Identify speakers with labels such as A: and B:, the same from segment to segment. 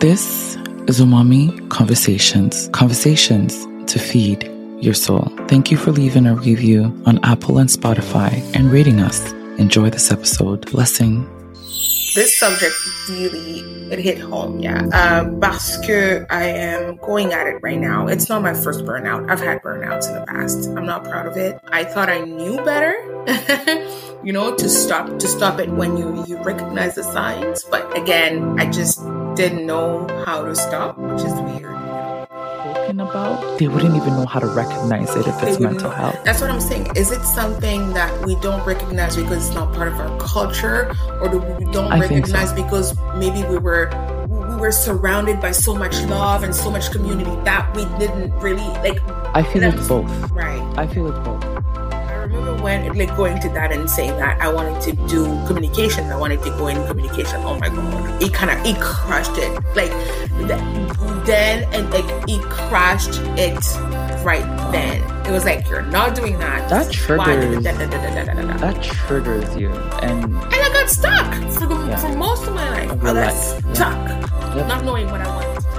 A: This is Umami Conversations, conversations to feed your soul. Thank you for leaving a review on Apple and Spotify and rating us. Enjoy this episode. Blessing.
B: This subject really it hit home, yeah. Um, parce que I am going at it right now. It's not my first burnout. I've had burnouts in the past. I'm not proud of it. I thought I knew better, you know, to stop to stop it when you you recognize the signs. But again, I just didn't know how to stop, which is weird
A: talking about, they wouldn't even know how to recognize it if it's mental health.
B: That's what I'm saying. Is it something that we don't recognize because it's not part of our culture, or do we don't I recognize so. because maybe we were we were surrounded by so much love and so much community that we didn't really like.
A: I feel it's both.
B: Right.
A: I feel it's both
B: remember when like going to that and saying that I wanted to do communication. I wanted to go in communication. Oh my god, it kind of it crushed it. Like then and like it crashed it right then. It was like you're not doing that.
A: That triggers. that triggers you, and and
B: I got stuck for the yeah. for most of my life. I got stuck, yep. not knowing what I wanted.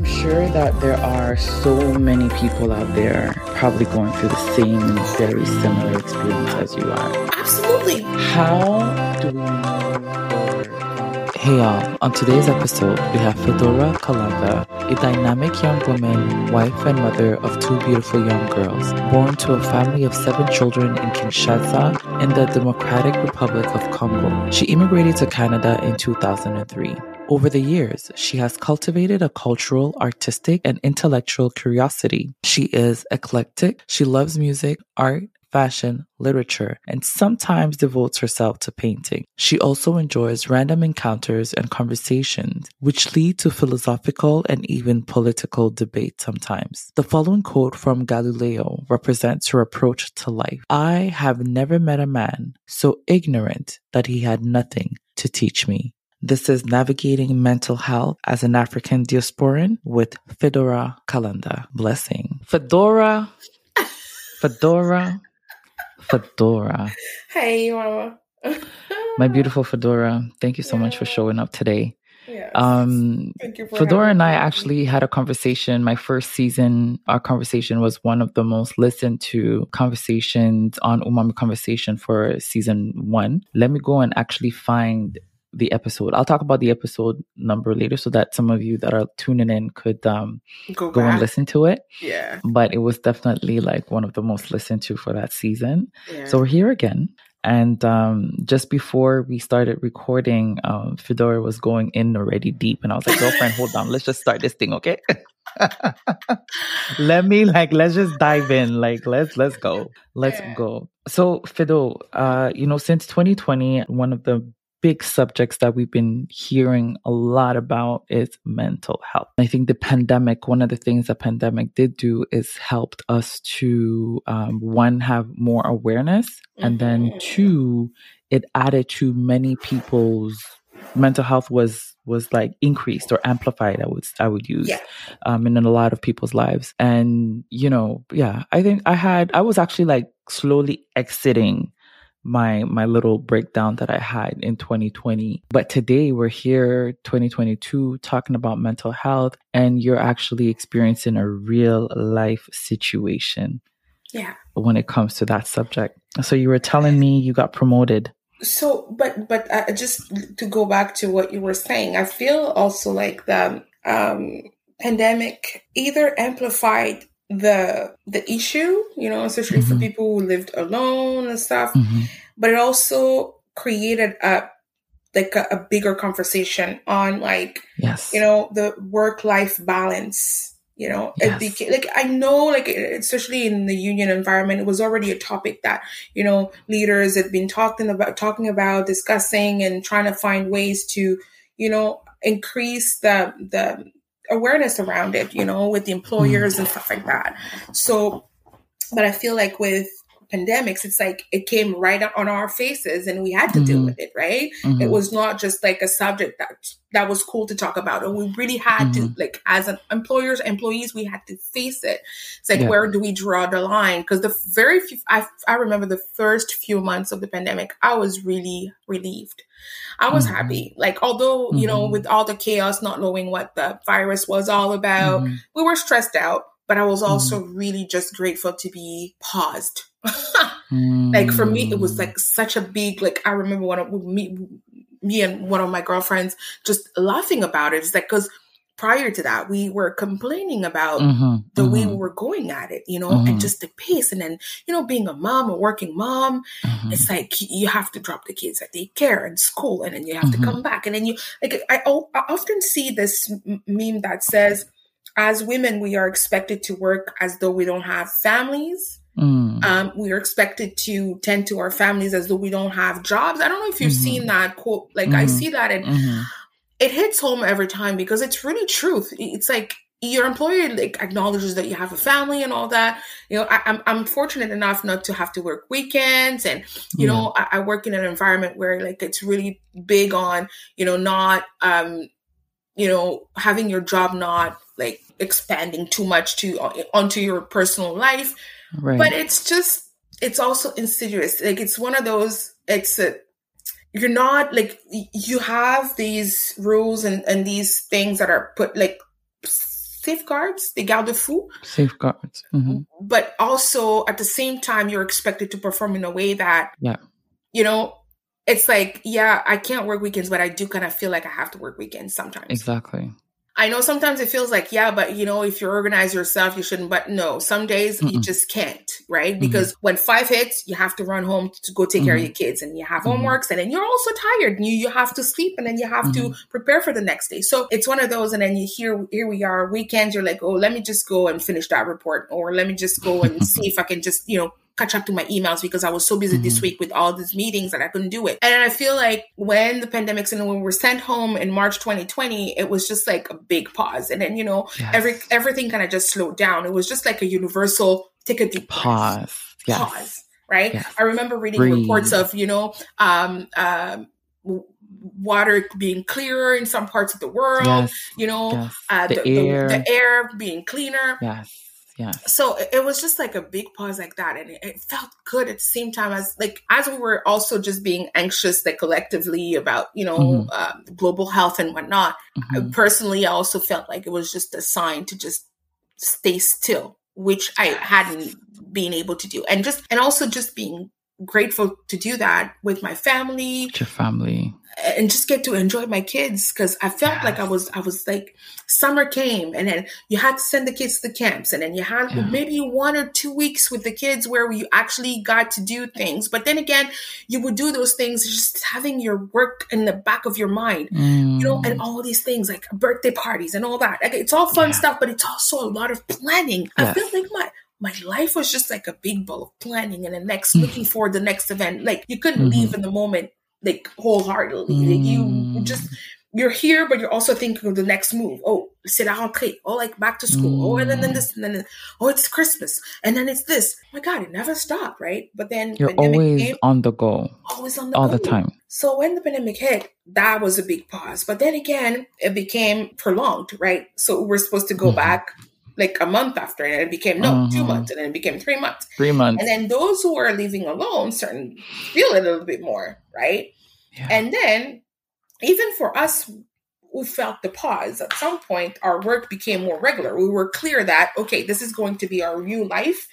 A: I'm sure that there are so many people out there probably going through the same and very similar experience as you are.
B: Absolutely.
A: How do we know? Hey y'all, on today's episode, we have Fedora Kalenda, a dynamic young woman, wife and mother of two beautiful young girls, born to a family of seven children in Kinshasa in the Democratic Republic of Congo. She immigrated to Canada in 2003. Over the years, she has cultivated a cultural, artistic, and intellectual curiosity. She is eclectic. She loves music, art, fashion, literature, and sometimes devotes herself to painting. She also enjoys random encounters and conversations, which lead to philosophical and even political debate sometimes. The following quote from Galileo represents her approach to life I have never met a man so ignorant that he had nothing to teach me. This is Navigating Mental Health as an African Diasporan with Fedora Kalenda. Blessing. Fedora, Fedora, Fedora.
B: Hey, Mama.
A: My beautiful Fedora, thank you so yeah. much for showing up today.
B: Yes.
A: Um, Fedora and I actually had a conversation. My first season, our conversation was one of the most listened to conversations on Umami Conversation for season one. Let me go and actually find the episode. I'll talk about the episode number later so that some of you that are tuning in could um,
B: go, go
A: and listen to it.
B: Yeah.
A: But it was definitely like one of the most listened to for that season. Yeah. So we're here again. And um, just before we started recording, um, Fedora was going in already deep, and I was like, "Girlfriend, hold on, let's just start this thing, okay?" Let me like let's just dive in. Like let's let's go, let's yeah. go. So Fido, uh, you know, since 2020, one of the big subjects that we've been hearing a lot about is mental health. I think the pandemic, one of the things the pandemic did do is helped us to, um, one, have more awareness, mm-hmm. and then mm-hmm. two, it added to many people's mental health was was like increased or amplified i would i would use
B: yeah.
A: um in a lot of people's lives and you know yeah i think i had i was actually like slowly exiting my my little breakdown that I had in 2020. But today we're here 2022 talking about mental health and you're actually experiencing a real life situation.
B: Yeah.
A: When it comes to that subject. So you were telling me you got promoted.
B: So but but uh, just to go back to what you were saying, I feel also like the um pandemic either amplified the the issue, you know, especially mm-hmm. for people who lived alone and stuff. Mm-hmm. But it also created a like a, a bigger conversation on like
A: yes.
B: you know the work life balance you know yes. it became like i know like especially in the union environment it was already a topic that you know leaders had been talking about talking about discussing and trying to find ways to you know increase the the awareness around it, you know, with the employers and stuff like that. So, but I feel like with pandemics, it's like it came right on our faces and we had to mm-hmm. deal with it, right? Mm-hmm. It was not just like a subject that that was cool to talk about. And we really had mm-hmm. to, like, as an employers, employees, we had to face it. It's like, yeah. where do we draw the line? Because the very few, I, I remember the first few months of the pandemic, I was really relieved. I was mm-hmm. happy. Like, although, mm-hmm. you know, mm-hmm. with all the chaos, not knowing what the virus was all about, mm-hmm. we were stressed out, but I was also mm-hmm. really just grateful to be paused. like for me, it was like such a big, like, I remember one of me, me and one of my girlfriends just laughing about it. It's like, cause prior to that, we were complaining about mm-hmm, the mm-hmm. way we were going at it, you know, mm-hmm. and just the pace. And then, you know, being a mom, a working mom, mm-hmm. it's like you have to drop the kids at daycare and school, and then you have to mm-hmm. come back. And then you, like, I, I often see this meme that says, as women, we are expected to work as though we don't have families. Mm. Um, we are expected to tend to our families as though we don't have jobs. I don't know if you've mm-hmm. seen that quote. Like I see that and mm-hmm it hits home every time because it's really truth. It's like your employer like acknowledges that you have a family and all that. You know, I, am I'm, I'm fortunate enough not to have to work weekends, and you yeah. know, I, I, work in an environment where like it's really big on you know not um you know having your job not like expanding too much to uh, onto your personal life, right. but it's just it's also insidious. Like it's one of those. It's a you're not like you have these rules and, and these things that are put like safeguards, the garde-fou.
A: Safeguards. Mm-hmm.
B: But also at the same time, you're expected to perform in a way that,
A: yeah,
B: you know, it's like, yeah, I can't work weekends, but I do kind of feel like I have to work weekends sometimes.
A: Exactly.
B: I know sometimes it feels like, yeah, but you know, if you organize yourself, you shouldn't. But no, some days Mm-mm. you just can't, right? Mm-hmm. Because when five hits, you have to run home to go take mm-hmm. care of mm-hmm. your kids and you have mm-hmm. homeworks and then you're also tired and you, you have to sleep and then you have to mm-hmm. prepare for the next day. So it's one of those. And then you hear, here we are weekends. You're like, oh, let me just go and finish that report or let me just go and see if I can just, you know, catch up to my emails because I was so busy mm-hmm. this week with all these meetings that I couldn't do it. And I feel like when the pandemics and when we were sent home in March 2020, it was just like a big pause. And then, you know, yes. every everything kind of just slowed down. It was just like a universal take a deep
A: pause. Yes.
B: Pause. Right. Yes. I remember reading Breathe. reports of, you know, um, um, water being clearer in some parts of the world, yes, you know, uh, the, the, air. The, the, air being cleaner.
A: Yes. Yeah.
B: So it was just like a big pause like that. And it, it, felt good at the same time as like, as we were also just being anxious like collectively about, you know, mm-hmm. uh, global health and whatnot. Mm-hmm. I personally, I also felt like it was just a sign to just stay still, which I hadn't been able to do. And just, and also just being grateful to do that with my family.
A: With your family
B: and just get to enjoy my kids because I felt like I was I was like summer came and then you had to send the kids to camps and then you had yeah. maybe one or two weeks with the kids where you actually got to do things but then again you would do those things just having your work in the back of your mind mm. you know and mm. all these things like birthday parties and all that like it's all fun yeah. stuff but it's also a lot of planning. I feel like my my life was just like a big ball of planning and the next mm. looking for the next event like you couldn't mm-hmm. leave in the moment like wholeheartedly. Mm. Like you mm. just you're here, but you're also thinking of the next move. Oh, c'est la rentrée. Oh, like back to school. Mm. Oh, and then, then this, and then oh, it's Christmas, and then it's this. Oh my God, it never stopped, right? But then
A: you're always came, on the go,
B: always on the
A: all
B: go.
A: the time.
B: So when the pandemic hit, that was a big pause. But then again, it became prolonged, right? So we're supposed to go mm-hmm. back like a month after, and it became no two mm-hmm. months, and then it became three months.
A: Three months,
B: and then those who are living alone starting feel it a little bit more, right? Yeah. And then, even for us who felt the pause, at some point, our work became more regular. We were clear that, okay, this is going to be our new life.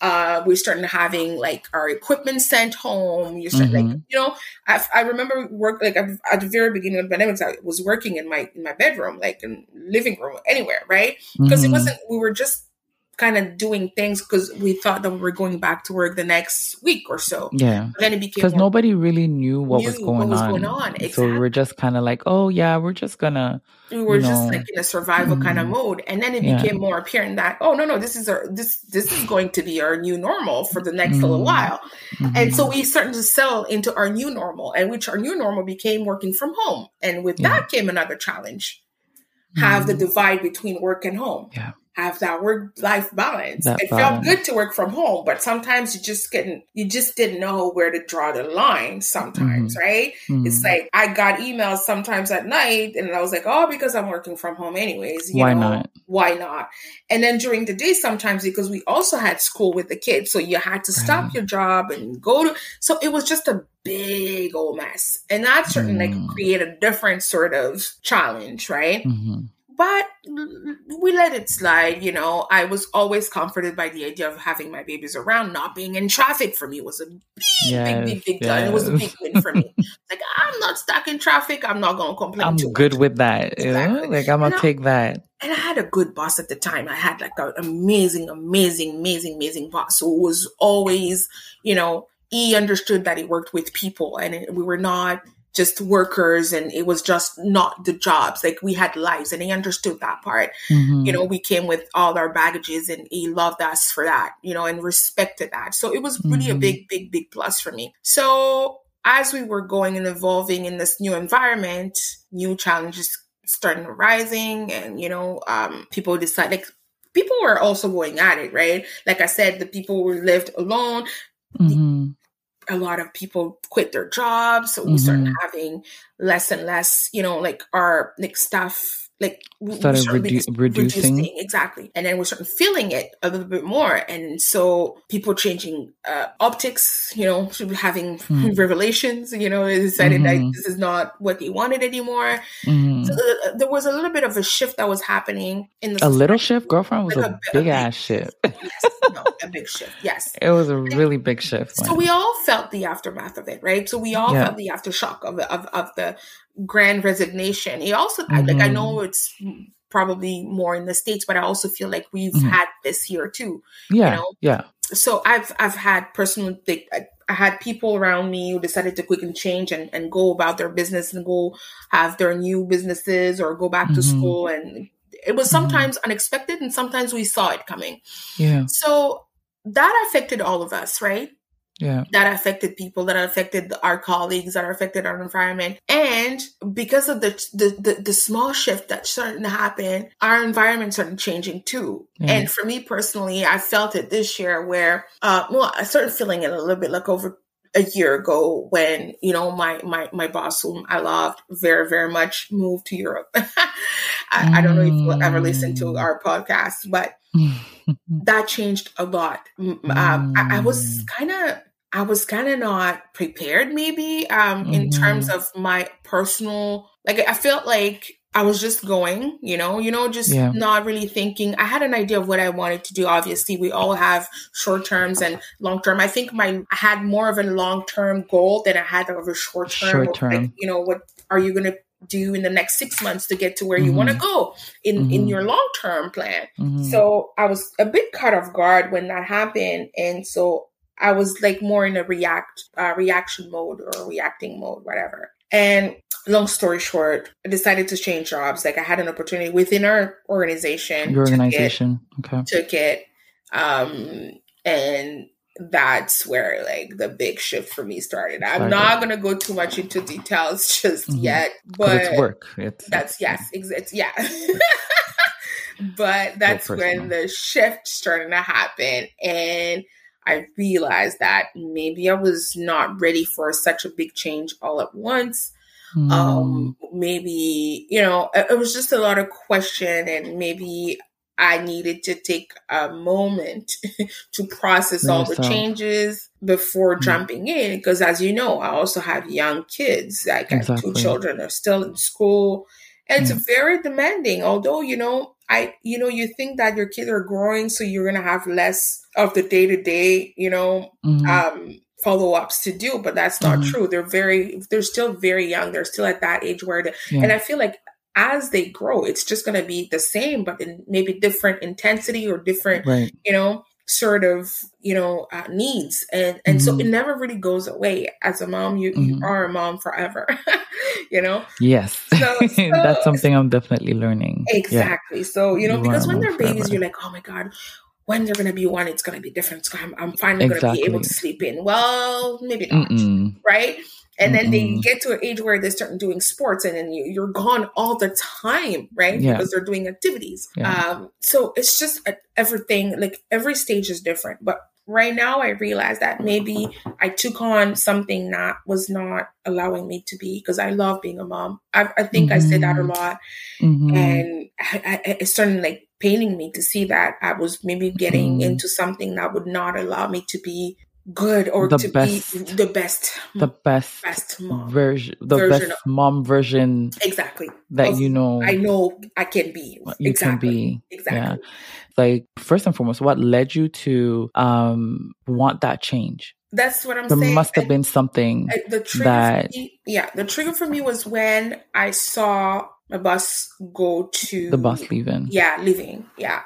B: Uh, we started having like our equipment sent home. You start mm-hmm. like, you know, I, I remember work like at the very beginning of the pandemic, I was working in my in my bedroom, like in living room, anywhere, right? Because mm-hmm. it wasn't. We were just kind of doing things because we thought that we were going back to work the next week or so.
A: Yeah.
B: But then it became
A: because nobody really knew what knew was going what was on.
B: Going on. Exactly.
A: So we were just kind of like, oh yeah, we're just gonna.
B: We were just know, like in a survival mm, kind of mode, and then it yeah. became more apparent that oh no no this is our this this is going to be our new normal for the next mm, little while, mm-hmm. and so we started to sell into our new normal, and which our new normal became working from home, and with yeah. that came another challenge have the divide between work and home.
A: Yeah.
B: Have that work life balance.
A: That
B: it
A: balance.
B: felt good to work from home, but sometimes you just couldn't you just didn't know where to draw the line sometimes, right? It's
A: Mhm.
B: like I got emails sometimes at night and I was like, oh, because I'm working from home anyways. You
A: Why
B: know,
A: not?
B: Why not? And then during the day, sometimes because we also had school with the kids, so you had to stop
A: Right.
B: your job and go to. So it was just a big old mess, and that certainly
A: Mm.
B: like create a different sort of challenge, right?
A: Mhm.
B: But we let it slide. You know, I was always comforted by the idea of having my babies around. Not being in traffic for me was a big,
A: Yes,
B: big, big, big deal. It was a big win for me. like I'm not stuck in traffic. I'm not going to complain.
A: I'm
B: too
A: good
B: much.
A: with that. You know? Like I'm gonna take that.
B: and I had a good boss at the time. I had like an amazing, amazing, amazing, amazing boss who was always, you know, he understood that he worked with people and it, we were not just workers and it was just not the jobs. Like we had lives and he understood that part.
A: Mhm.
B: You know, we came with all our baggages and he loved us for that, you know, and respected that. So it was really a
A: Mhm.
B: big, big, big plus for me. So as we were going and evolving in this new environment, new challenges starting arising and, you know, um, people decide like people were also going at it, right? Like I said, the people who lived alone,
A: Mhm.
B: A lot of people quit their jobs. So we started having less and less, you know, like our like staff like
A: Started redu- reducing.
B: exactly and then we started feeling it a little bit more and so people changing uh optics you know having
A: Hmm.
B: revelations you know they decided that
A: Mhm.
B: this is not what they wanted anymore
A: Mhm.
B: so, uh, there was a little bit of a shift that was happening in the
A: A little shift, girlfriend was
B: Like
A: a
B: a
A: big
B: big-
A: ass shift.
B: yes, no, a big shift yes
A: It was a really big shift.
B: so we all felt the aftermath of it, right? So we all
A: Yeah.
B: felt the aftershock of, of of the grand resignation. He also I- like I know it's probably more in the states, but I also feel like we've
A: Mhm.
B: had this here too.
A: yeah,
B: know,
A: yeah.
B: So I've I've had personal like I, had people around me who decided to quick and change and, and go about their business and go have their new businesses or go back to
A: Mhm.
B: school and it was
A: Mhm.
B: sometimes unexpected and sometimes we saw it coming.
A: Yeah,
B: So that affected all of us, right?
A: Yeah.
B: that affected people, that affected our colleagues, that affected our environment. And because of the the, the, the small shift that started to happen, our environment started changing too.
A: Yeah.
B: And for me personally, I felt it this year where, uh, well, I started feeling it a little bit like over a year ago when you know my my my boss whom I loved very very much moved to Europe. I, I don't know if you'll ever listen to
A: Mm.
B: our podcast, but that changed a lot. Mm, Um, I, I was
A: Mm.
B: kind of, I was kind of not prepared, maybe, um, in
A: Mhm.
B: terms of my personal. Like, I felt like I was just going, you know, you know, just
A: Yeah.
B: not really thinking. I had an idea of what I wanted to do. Obviously, we all have short terms and long term. I think my I had more of a long term goal than I had of a short term.
A: Short
B: Like, you know, what are you going to do in the next six months to get to where you want to go in in
A: Mhm.
B: your long term plan?
A: Mhm.
B: So I was a bit caught off guard when that happened, and so I was like more in a react uh, reaction mode or reacting mode, whatever. And long story short, I decided to change jobs. Like I had an opportunity within our organization.
A: your
B: to get-
A: organization. Okay.
B: took it, um, and that's where like the big shift for me started. I'm
A: Started.
B: not gonna go too much into details just
A: Mhm.
B: yet,
A: But it's work. It's
B: that's
A: it's-
B: yes, ex- it's yeah. but that's when the shift started to happen, and I realized that maybe I was not ready for such a big change all at once.
A: Mm.
B: Um, maybe you know, it, it was just a lot of question, and maybe I needed to take a moment to process all the changes before
A: Mm.
B: jumping in. Because as you know, I also have young kids. Like I have two children are still in school. And it's very demanding. Although, you know, I you know, you think that your kids are growing, so you're gonna have less of the day to day, you know,
A: Mhm.
B: um follow ups to do, but that's not
A: Mhm.
B: true. They're very they're still very young. They're still at that age where
A: Yeah.
B: and I feel like as they grow, it's just gonna be the same, but in maybe different intensity or different
A: right.
B: you know sort of you know uh, needs and and so
A: Mhm.
B: it never really goes away as a mom you you
A: Mhm.
B: are a mom forever you know
A: Yes.
B: So- so-
A: that's something I'm definitely learning. Yeah.
B: exactly so you know
A: You
B: because when they're babies
A: forever.
B: you're like oh my god when they're gonna be one it's gonna be different gonna- i'm, I'm finally gonna be able to sleep in well maybe not
A: Mm-mm.
B: right and then they get to an age where they start doing sports and then you, are gone all the time right
A: Yeah.
B: because they're doing activities
A: Yeah.
B: um so it's just a, everything like every stage is different but right now i realize that maybe i took on something that was not allowing me to be because i love being a mom i, I think i said that a
A: Mhm.
B: lot
A: Mhm.
B: and I, I, it's starting like paining me to see that I was maybe getting
A: Mhm.
B: into something that would not allow me to be good or
A: The
B: to
A: best-
B: be the best,
A: the best
B: best mom.
A: version, the
B: version
A: best mom version
B: exactly.
A: that
B: of-
A: you know
B: I know I can be.
A: you
B: exactly.
A: can be.
B: Exactly.
A: Yeah. Like first and foremost, what led you to um want that change?
B: That's what I'm saying.
A: There
B: saying.
A: must have
B: And-
A: been something.
B: the trigger
A: that-
B: me, yeah, the trigger for me was when I saw a bus go to
A: the bus leaving.
B: yeah leaving yeah.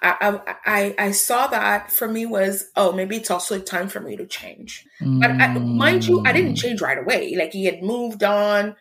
B: I, I i saw that for me was oh maybe it's also time for me to change. But I, mind you i didn't
A: Mm.
B: change right away. Like he had moved on.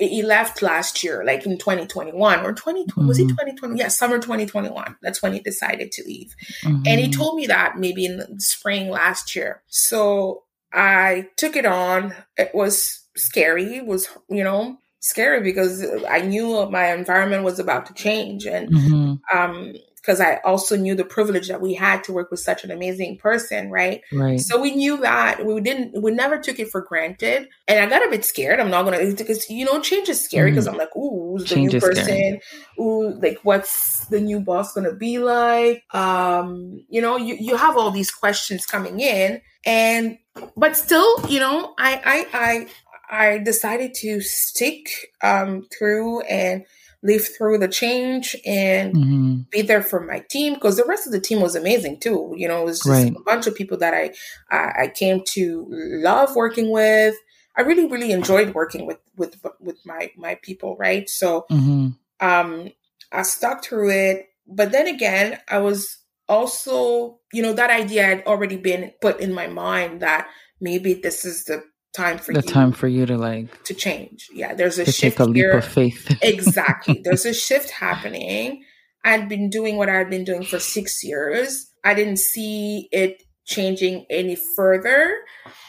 B: He left last year like in 2021 or 2020 was it
A: Mhm.
B: 2020 yeah summer 2021 that's when he decided to leave. And he
A: Mhm.
B: told me that maybe in the spring last year. So i took it on. It was scary. It was you know scary because i knew my environment was about to change and
A: Mhm.
B: um because I also knew the privilege that we had to work with such an amazing person, right?
A: right.
B: So we knew that we didn't, we never took it for granted. And I got a bit scared. I'm not gonna because you know change is scary because I'm like, ooh, who's the
A: Change
B: new person?
A: scary.
B: Ooh, like what's the new boss gonna be like? Um, you know, you you have all these questions coming in, and but still, you know, I I I I decided to stick um through and live through the change and
A: Mhm.
B: be there for my team because the rest of the team was amazing too. You know, it was just
A: Right.
B: a bunch of people that I, I I came to love working with. I really really enjoyed working with with with my my people. Right, so
A: Mhm.
B: um, I stuck through it. But then again, I was also you know that idea had already been put in my mind that maybe this is the time for
A: The
B: you
A: time for you to like
B: to change. Yeah, there's a
A: to
B: shift
A: take a leap
B: here
A: of faith.
B: exactly. There's a shift happening. I'd been doing what I'd been doing for six years. I didn't see it changing any further.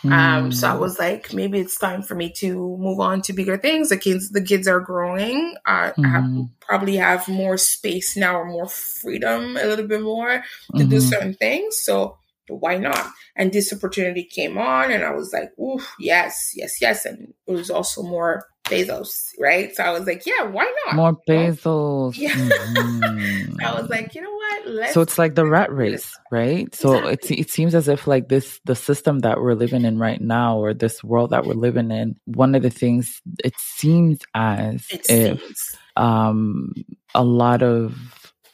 B: Um, so I
A: Mm.
B: was like, maybe it's time for me to move on to bigger things. The kids, the kids are growing. Uh, I have,
A: Mhm.
B: probably have more space now or more freedom, a little bit more to do
A: Mhm.
B: certain things. So why not? And this opportunity came on, and I was like, "Ooh, yes, yes, yes!" And it was also more Bezos, right? So I was like, "Yeah, why not?"
A: More? Bezos.
B: Yeah.
A: Mhm.
B: I was like, you know what? Let's
A: so it's like the rat
B: let's do this.
A: race, right? So it it seems as if like this the system that we're living in right now, or this world that we're living in, one of the things it seems as
B: It
A: if
B: seems.
A: um a lot of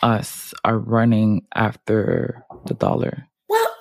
A: us are running after the dollar.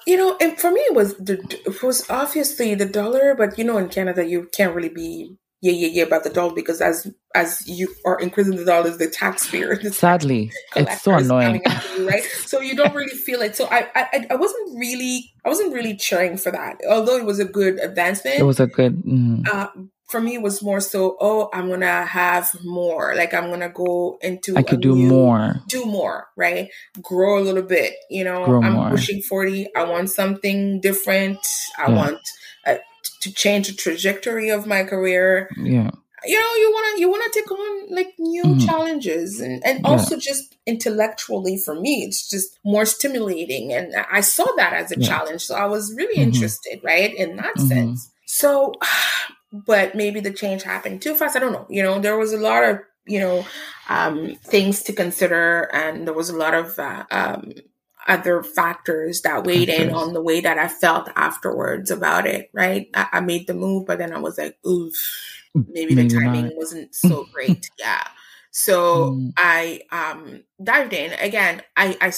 B: You know, and for me, it was the it was obviously the dollar, but you know, in Canada, you can't really be yeah, yeah, yeah about the dollar because as as you are increasing the dollars, the taxpayer, the tax
A: Sadly, it's so annoying.
B: you, right? So you don't really feel it. So I, I, I wasn't really, I wasn't really cheering for that, although it was a good advancement.
A: it was a good. mm,
B: uh, for me, it was more so, oh, I'm gonna have more. Like I'm gonna go into
A: i could do
B: new-
A: more.
B: do more, right? Grow a little bit. You know,
A: Grow
B: I'm
A: more.
B: pushing 40. I want something different. I
A: Yeah.
B: want uh, to change the trajectory of my career.
A: Yeah.
B: You know, you want to you want to take on like new
A: Mhm.
B: challenges and and
A: Yeah.
B: also just intellectually for me, it's just more stimulating and I saw that as a
A: Yeah.
B: challenge. So I was really
A: Mhm.
B: interested, right? In that
A: Mhm.
B: sense. So but maybe the change happened too fast. I don't know. You know, there was a lot of you know um, things to consider, and there was a lot of uh, um, other factors that weighed in on the way that I felt afterwards about it. Right, I, I made the move, but then I was like, oof, maybe,
A: Maybe
B: the timing
A: not.
B: wasn't so great. yeah. So
A: Mm.
B: I um, dived in again. I, I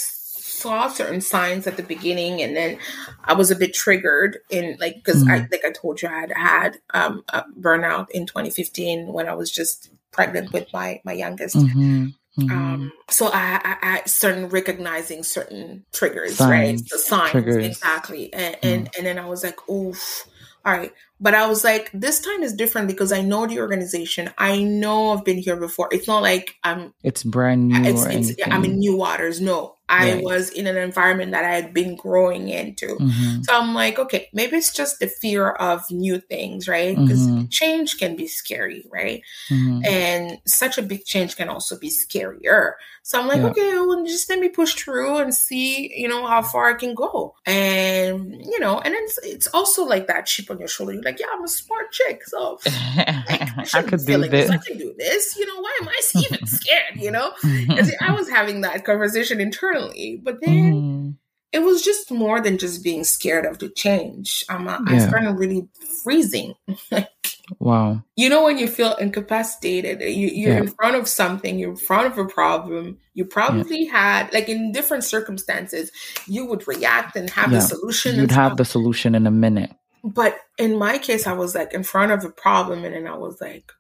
B: saw certain signs at the beginning, and then I was a bit triggered in like because I
A: Mm.
B: like I told you I had had um, a burnout in 2015 when I was just pregnant with my my youngest.
A: Mhm. Mhm.
B: Um, so I, I, I started recognizing certain triggers, right?
A: Signs,
B: The signs,
A: triggers.
B: exactly. And, and and then I was like, oof, all right. But I was like, this time is different because I know the organization. I know I've been here before. It's not like I'm
A: it's brand new
B: it's, it's. I'm in new waters. No, I
A: Right.
B: was in an environment that I had been growing into.
A: Mhm.
B: So I'm like, okay, maybe it's just the fear of new things, right? Because
A: Mhm.
B: change can be scary, right?
A: Mhm.
B: And such a big change can also be scarier. So I'm like,
A: Yeah.
B: okay, well, just let me push through and see, you know, how far I can go. And, you know, and it's, it's also like that chip on your shoulder. You're like, yeah, I'm a smart chick. So like, I,
A: I could do
B: feeling
A: this.
B: I can do this. You know, why am I even scared? You know, I was having that conversation internally. But then
A: Mhm.
B: it was just more than just being scared of the change. Um, I
A: Yeah.
B: started really freezing.
A: Wow.
B: you know, when you feel incapacitated, you, you're
A: Yeah.
B: in front of something, you're in front of a problem. You probably had, like in different circumstances, you would react and have
A: Yeah.
B: the solution.
A: You'd have the solution in a minute.
B: But in my case, I was like in front of a problem, and then I was like,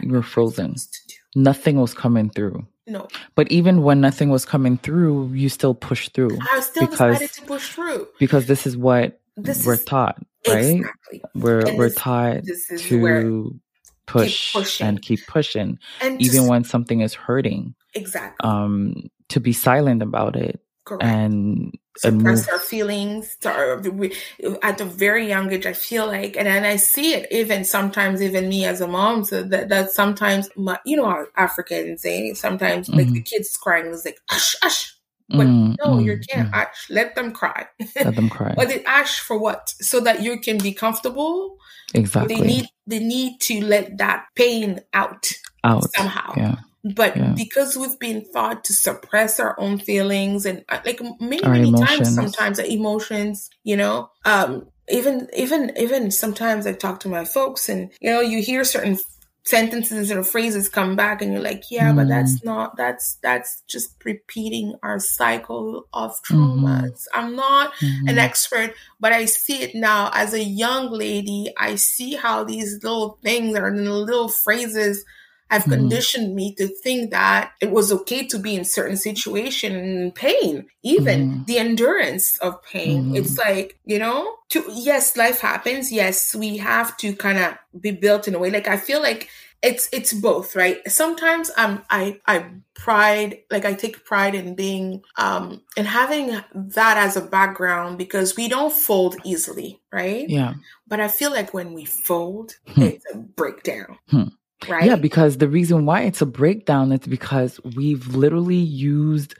A: You were frozen.
B: To do?"
A: Nothing was coming through.
B: No,
A: But even when nothing was coming through, you still pushed through
B: I still
A: Because-
B: decided to push through.
A: because this is what
B: This
A: we're
B: is
A: taught, right?
B: exactly,
A: We're
B: And
A: we're
B: this-
A: taught
B: this
A: to push
B: pushing.
A: and keep pushing,
B: and
A: even
B: just-
A: when something is hurting.
B: exactly
A: Um, to be silent about it
B: correct.
A: and and
B: suppress our feelings to our, we- at a very young age i feel like and, and i see it even sometimes even me as a mom so that, that sometimes my, you know africans say sometimes like
A: Mhm.
B: the kids crying is like ash ash but
A: Mm,
B: no you
A: mm,
B: can't
A: mm.
B: ash let them cry
A: Let them cry.
B: but they ash for what so that you can be comfortable
A: exactly.
B: they need they need to let that pain out
A: Out.
B: somehow
A: Yeah.
B: But
A: Yeah.
B: because we've been taught to suppress our own feelings and uh, like many
A: Our
B: many
A: emotions.
B: times sometimes the emotions you know um even even even sometimes i talk to my folks and you know you hear certain sentences or phrases come back and you're like yeah but
A: Mm.
B: that's not that's that's just repeating our cycle of
A: Mm-hmm.
B: traumas i'm not an
A: Mhm.
B: expert, but I see it now as a young lady. I see how these little things or little phrases have
A: Mhm.
B: conditioned me to think that it was okay to be in certain situation and pain, even
A: Mhm.
B: the endurance of pain.
A: Mhm.
B: It's like, you know, to yes, life happens. Yes, we have to kind of be built in a way. Like I feel like it's it's both, right? Sometimes I'm I I pride like I take pride in being um in having that as a background because we don't fold easily, right?
A: Yeah.
B: But I feel like when we fold,
A: Hmm.
B: it's a breakdown.
A: Hmm.
B: Right?
A: Yeah, because the reason why it's a breakdown is because we've literally used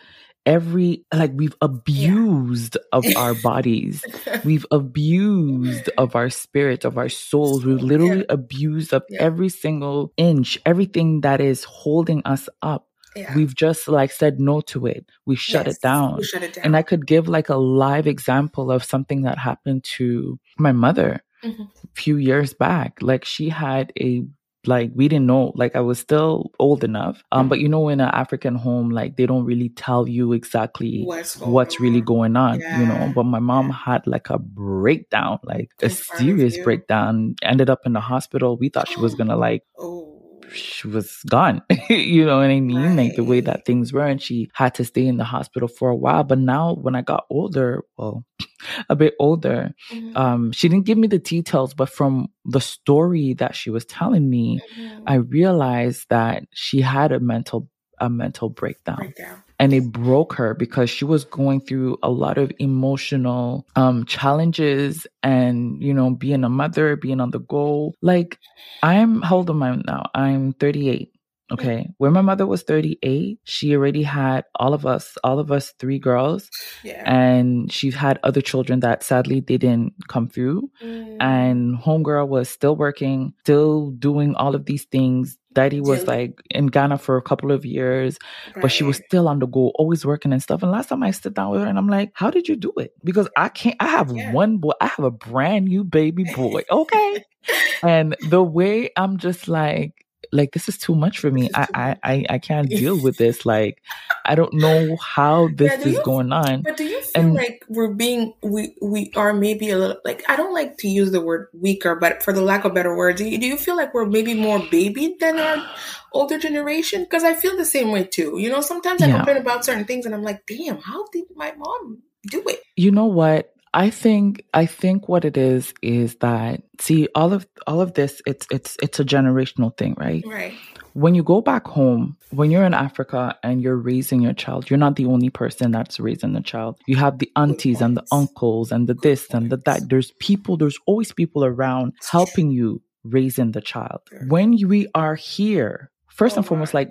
A: every like we've abused of our bodies. We've abused of our spirit, of our souls. We've literally abused of
B: Yeah.
A: every single inch, everything that is holding us up.
B: yeah.
A: We've just like said no to it. We shut
B: Yes,
A: it down.
B: We shut it down.
A: And I could give like a live example of something that happened to my mother
B: Mhm.
A: a few years back. Like she had a like we didn't know like i was still old enough um but you know in an african home like they don't really tell you exactly
B: what's
A: what's really going on you know but my mom had like a breakdown like a serious breakdown ended up in the hospital. We thought she was gonna like
B: Oh.
A: She was gone. you know what I mean? Like the way that things were, and she had to stay in the hospital for a while. But now, when I got older, well, a bit older,
B: Mhm.
A: um, she didn't give me the details, but from the story that she was telling me,
B: Mhm.
A: I realized that she had a mental a mental breakdown
B: breakdown.
A: And it broke her because she was going through a lot of emotional um challenges and you know being a mother being on the go. Like i'm how old am i now? I'm 38 okay when my mother was 38 she already had all of us all of us three girls
B: Yeah.
A: and she had other children that sadly they didn't come through
B: Mm.
A: and homegirl was still working still doing all of these things daddy was like in ghana for a couple of years but she was still on the go, always working and stuff. And last time I sit down with her and I'm like, how did you do it? Because I can't, I have
B: Yeah.
A: one boy, I have a brand new baby boy. Okay. and the way I'm just like, like, this is too much for me. I, I. I, I can't deal with this. Like, I don't know how this
B: do
A: is
B: you-
A: going on.
B: But do you feel
A: And-
B: like we're being we we are maybe a little like I don't like to use the word weaker, but for the lack of better words, do you, do you feel like we're maybe more baby than our older generation? Because I feel the same way too. You know, sometimes I
A: Yeah.
B: complain about certain things and I'm like, damn, how did my mom do it?
A: You know what? I think I think what it is is that see all of all of this it's it's it's a generational thing, right?
B: Right.
A: when you go back home, when you're in Africa and you're raising your child, you're not the only person that's raising the child. You have the aunties and the uncles and the this and the that. There's people, there's always people around helping you raising the child. When we are here, first and foremost, like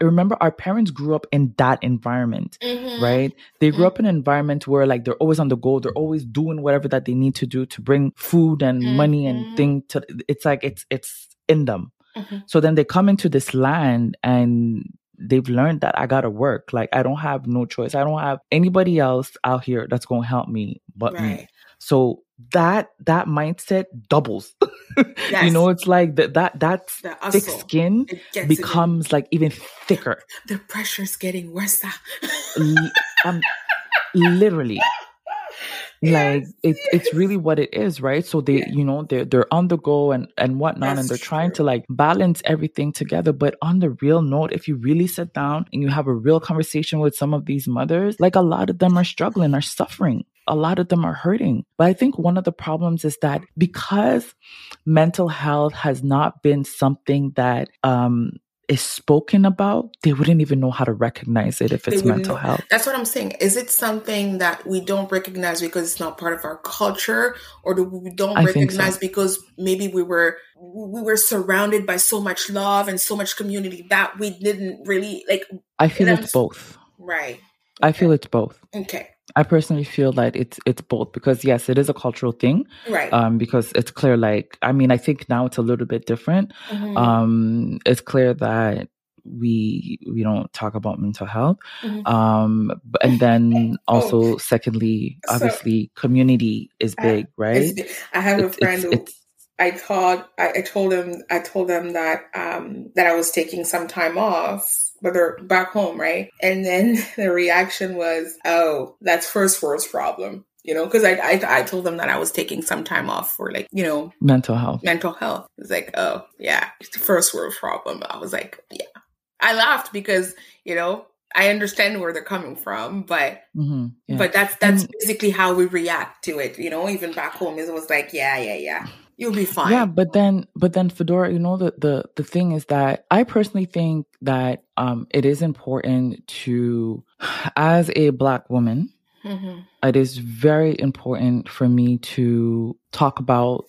A: remember our parents grew up in that environment
B: Mhm.
A: right? They grew up in an environment where like they're always on the go. They're always doing whatever that they need to do to bring food and money
B: Mhm.
A: and thing to it's like it's it's in them.
B: Mhm.
A: so then they come into this land and they've learned that i gotta work. Like i don't have no choice. I don't have anybody else out here that's gonna help me but me. So that that mindset doubles. You know it's like that that that's
B: The
A: thick skin
B: It gets even-
A: becomes like even thicker.
B: The pressure's getting worse.
A: L- um, literally. Like
B: Yes,
A: it, it's really what it is right? So they
B: Yeah.
A: you know they're they're on the go and and whatnot and they're trying to like balance everything together. But on the real note if you really sit down and you have a real conversation with some of these mothers like a lot of them are struggling are suffering a lot of them are hurting but i think one of the problems is that because mental health has not been something that um is spoken about they wouldn't even know how to recognize it if it's mental health
B: That's what I'm saying. Is it something that we don't recognize because it's not part of our culture, or do we don't
A: I think so.
B: recognize because maybe we were we were surrounded by so much love and so much community that we didn't really like?
A: i feel it's both
B: Right.
A: I feel it's both.
B: Okay.
A: I personally feel that it's it's both because yes, it is a cultural thing.
B: Right.
A: Um, because it's clear, like I mean, I think now it's a little bit different.
B: Mhm.
A: Um, it's clear that we we don't talk about mental health.
B: Mhm.
A: Um, and then also, secondly,
B: So-
A: obviously, community is
B: I-
A: big, right?
B: It's- I have a friend
A: it's,
B: who
A: it's
B: I told I, I told him I told them that um that I was taking some time off, but they're back home, right? And then the reaction was, "Oh, that's first world's problem," you know, because I, I I told them that I was taking some time off for like you know
A: mental health.
B: mental health. It's like, oh yeah, it's the first world problem. I was like, yeah, I laughed because you know I understand where they're coming from, but
A: hmm yeah.
B: but that's that's
A: And-
B: basically how we react to it. You know, even back home, it was like, yeah, yeah, yeah, you'll be fine.
A: Yeah, but then but then Fedora, you know the the the thing is that I personally think that um it is important to as a black woman,
B: hmm
A: it is very important for me to talk about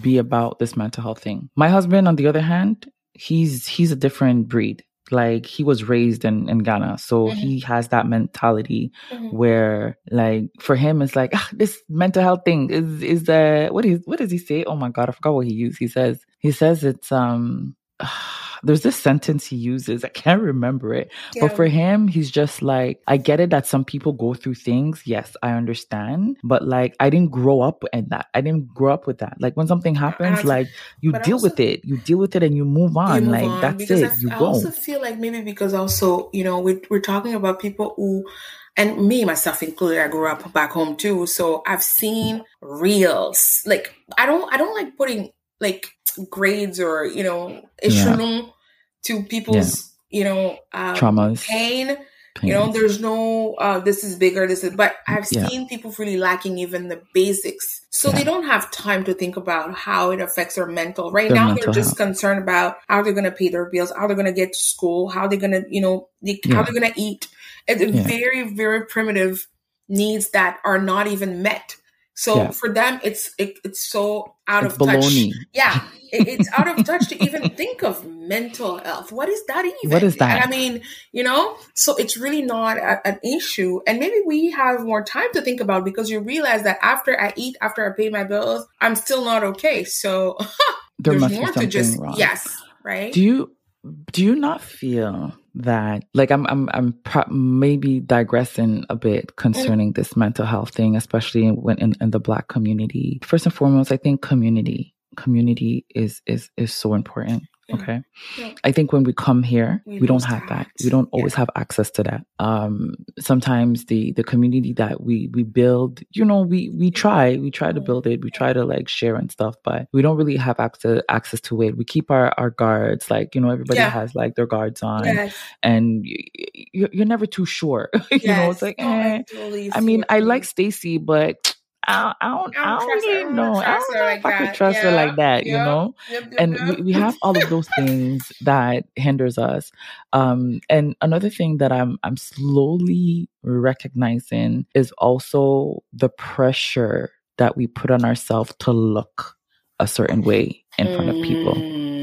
A: be about this mental health thing. My husband on the other hand, he's he's a different breed. Like he was raised in in Ghana, so
B: Mhm.
A: he has that mentality
B: hmm
A: where like for him it's like ah, this mental health thing is is the what is what does he say? Oh my god i forgot what he used. He says he says it's um there's this sentence he uses i can't remember it but for him he's just like i get it that some people go through things yes i understand but like i didn't grow up in that i didn't grow up with that. Like when something happens like you deal
B: also-
A: with it you deal with it and you move on
B: You move
A: like
B: on,
A: that's it
B: I,
A: you
B: I
A: go.
B: I also feel like maybe because also you know we're, we're talking about people who and me myself included i grew up back home too so i've seen mm-hmm. reels like i don't i don't like putting like grades or you know echelon to people's you know um,
A: Traumas.
B: pain you know there's no uh this is bigger this is but i've
A: Yeah.
B: seen people really lacking even the basics so
A: Yeah.
B: they don't have time to think about how it affects their mental right
A: Their
B: now
A: mental
B: they're just
A: health.
B: concerned about how they're going to pay their bills how they're going to get to school how they're going to you know they, how they're going to eat it's
A: Yeah.
B: very very primitive needs that are not even met so
A: Yeah.
B: for them it's it, it's so out
A: it's
B: of touch. yeah it, it's out of touch to even think of mental health. What is that even?
A: What is that?
B: I mean you know so it's really not a, an issue. And maybe we have more time to think about because you realize that after i eat after i pay my bills i'm still not okay. So
A: there
B: there's
A: must be
B: more to
A: something
B: just
A: wrong.
B: yes right?
A: Do you do you not feel that like i'm i'm i'm pro- maybe digressing a bit concerning this mental health thing especially when in, in the black community first and foremost i think community community is is is so important. Okay
B: Yeah.
A: i think when we come here
B: We
A: we, don't have that
B: that.
A: we don't always
B: Yeah.
A: have access to that um sometimes the the community that we we build you know we we try we try to build it we try to like share and stuff but we don't really have access access to it we keep our our guards like you know everybody
B: Yeah.
A: has like their guards on
B: yes
A: and you, you're, you're never too sure you know it's like
B: No, I
A: eh.
B: totally
A: i mean i like stacy but I, I don't, I don't, really know. I don't know like if I could trust yeah. her like that, you know? Yep, yep, and yep. We, we have all of those things that hinders us. Um, and another thing that I'm, I'm slowly recognizing is also the pressure that we put on ourselves to look a certain way in front of people.
B: Mm,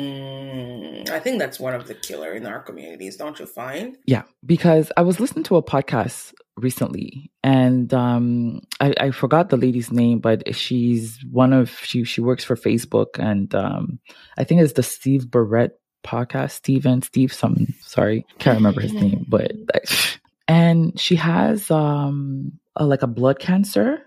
B: I think that's one of the killer in our communities, don't you find?
A: Yeah, because I was listening to a podcast recently and um I, I forgot the lady's name but she's one of she she works for facebook and um i think it's the steve barrett podcast steven steve something sorry can't remember his name but and she has um a, like a blood cancer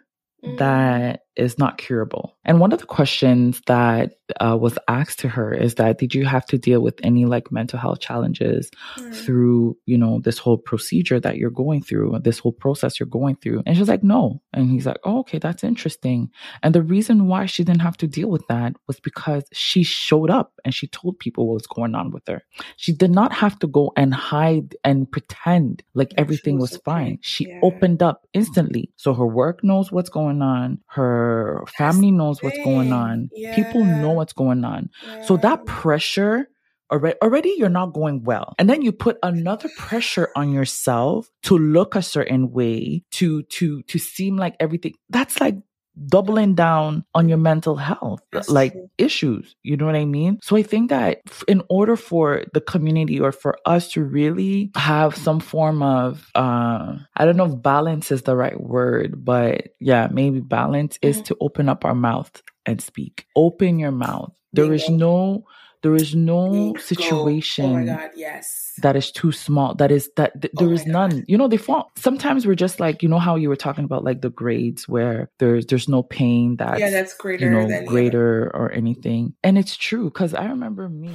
A: mm. that is not curable. And one of the questions that uh, was asked to her is that did you have to deal with any like mental health challenges mm. through, you know, this whole procedure that you're going through, this whole process you're going through? And she's like, no. And he's like, oh, okay, that's interesting. And the reason why she didn't have to deal with that was because she showed up and she told people what was going on with her. She did not have to go and hide and pretend like everything was, was okay. fine. She yeah. opened up instantly. So her work knows what's going on. Her family knows what's going on. Yeah. People know what's going on. Yeah. So that pressure already already you're not going well and then you put another pressure on yourself to look a certain way to to to seem like everything that's like doubling down on your mental health That's like true. issues you know what i mean so i think that in order for the community or for us to really have some form of uh i don't know if balance is the right word but yeah maybe balance mm-hmm. is to open up our mouth and speak open your mouth There is no there is no situation oh my
B: God, yes.
A: that is too small. That is that th- there oh is none. God. You know, they fall. Sometimes we're just like, you know how you were talking about like the grades where there's there's no pain that's
B: yeah, that's greater
A: you know, greater or anything. And it's true because I remember me.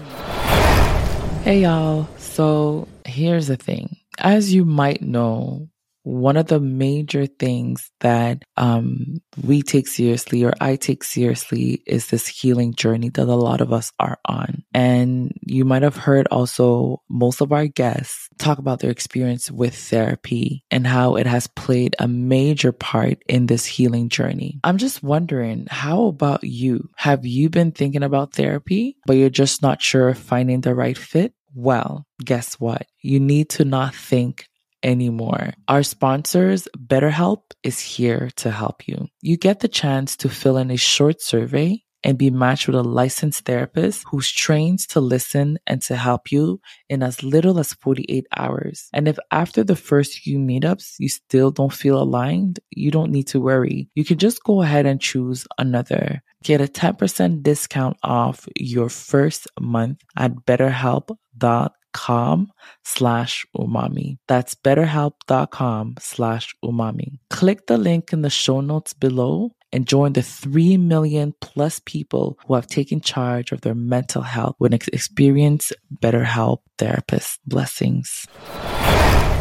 A: Hey y'all. So here's the thing. As you might know, one of the major things that um, we take seriously or I take seriously is this healing journey that a lot of us are on. And you might have heard also most of our guests talk about their experience with therapy and how it has played a major part in this healing journey. I'm just wondering, how about you? Have you been thinking about therapy, but you're just not sure finding the right fit? Well, guess what? You need to not think anymore. Our sponsors, BetterHelp, is here to help you. You get the chance to fill in a short survey and be matched with a licensed therapist who's trained to listen and to help you in as little as 48 hours. And if after the first few meetups you still don't feel aligned, you don't need to worry. You can just go ahead and choose another. Get a 10% discount off your first month at betterhelp.com com slash umami. That's betterhelp.com slash umami. Click the link in the show notes below and join the 3 million plus people who have taken charge of their mental health with an experienced BetterHelp therapist. Blessings.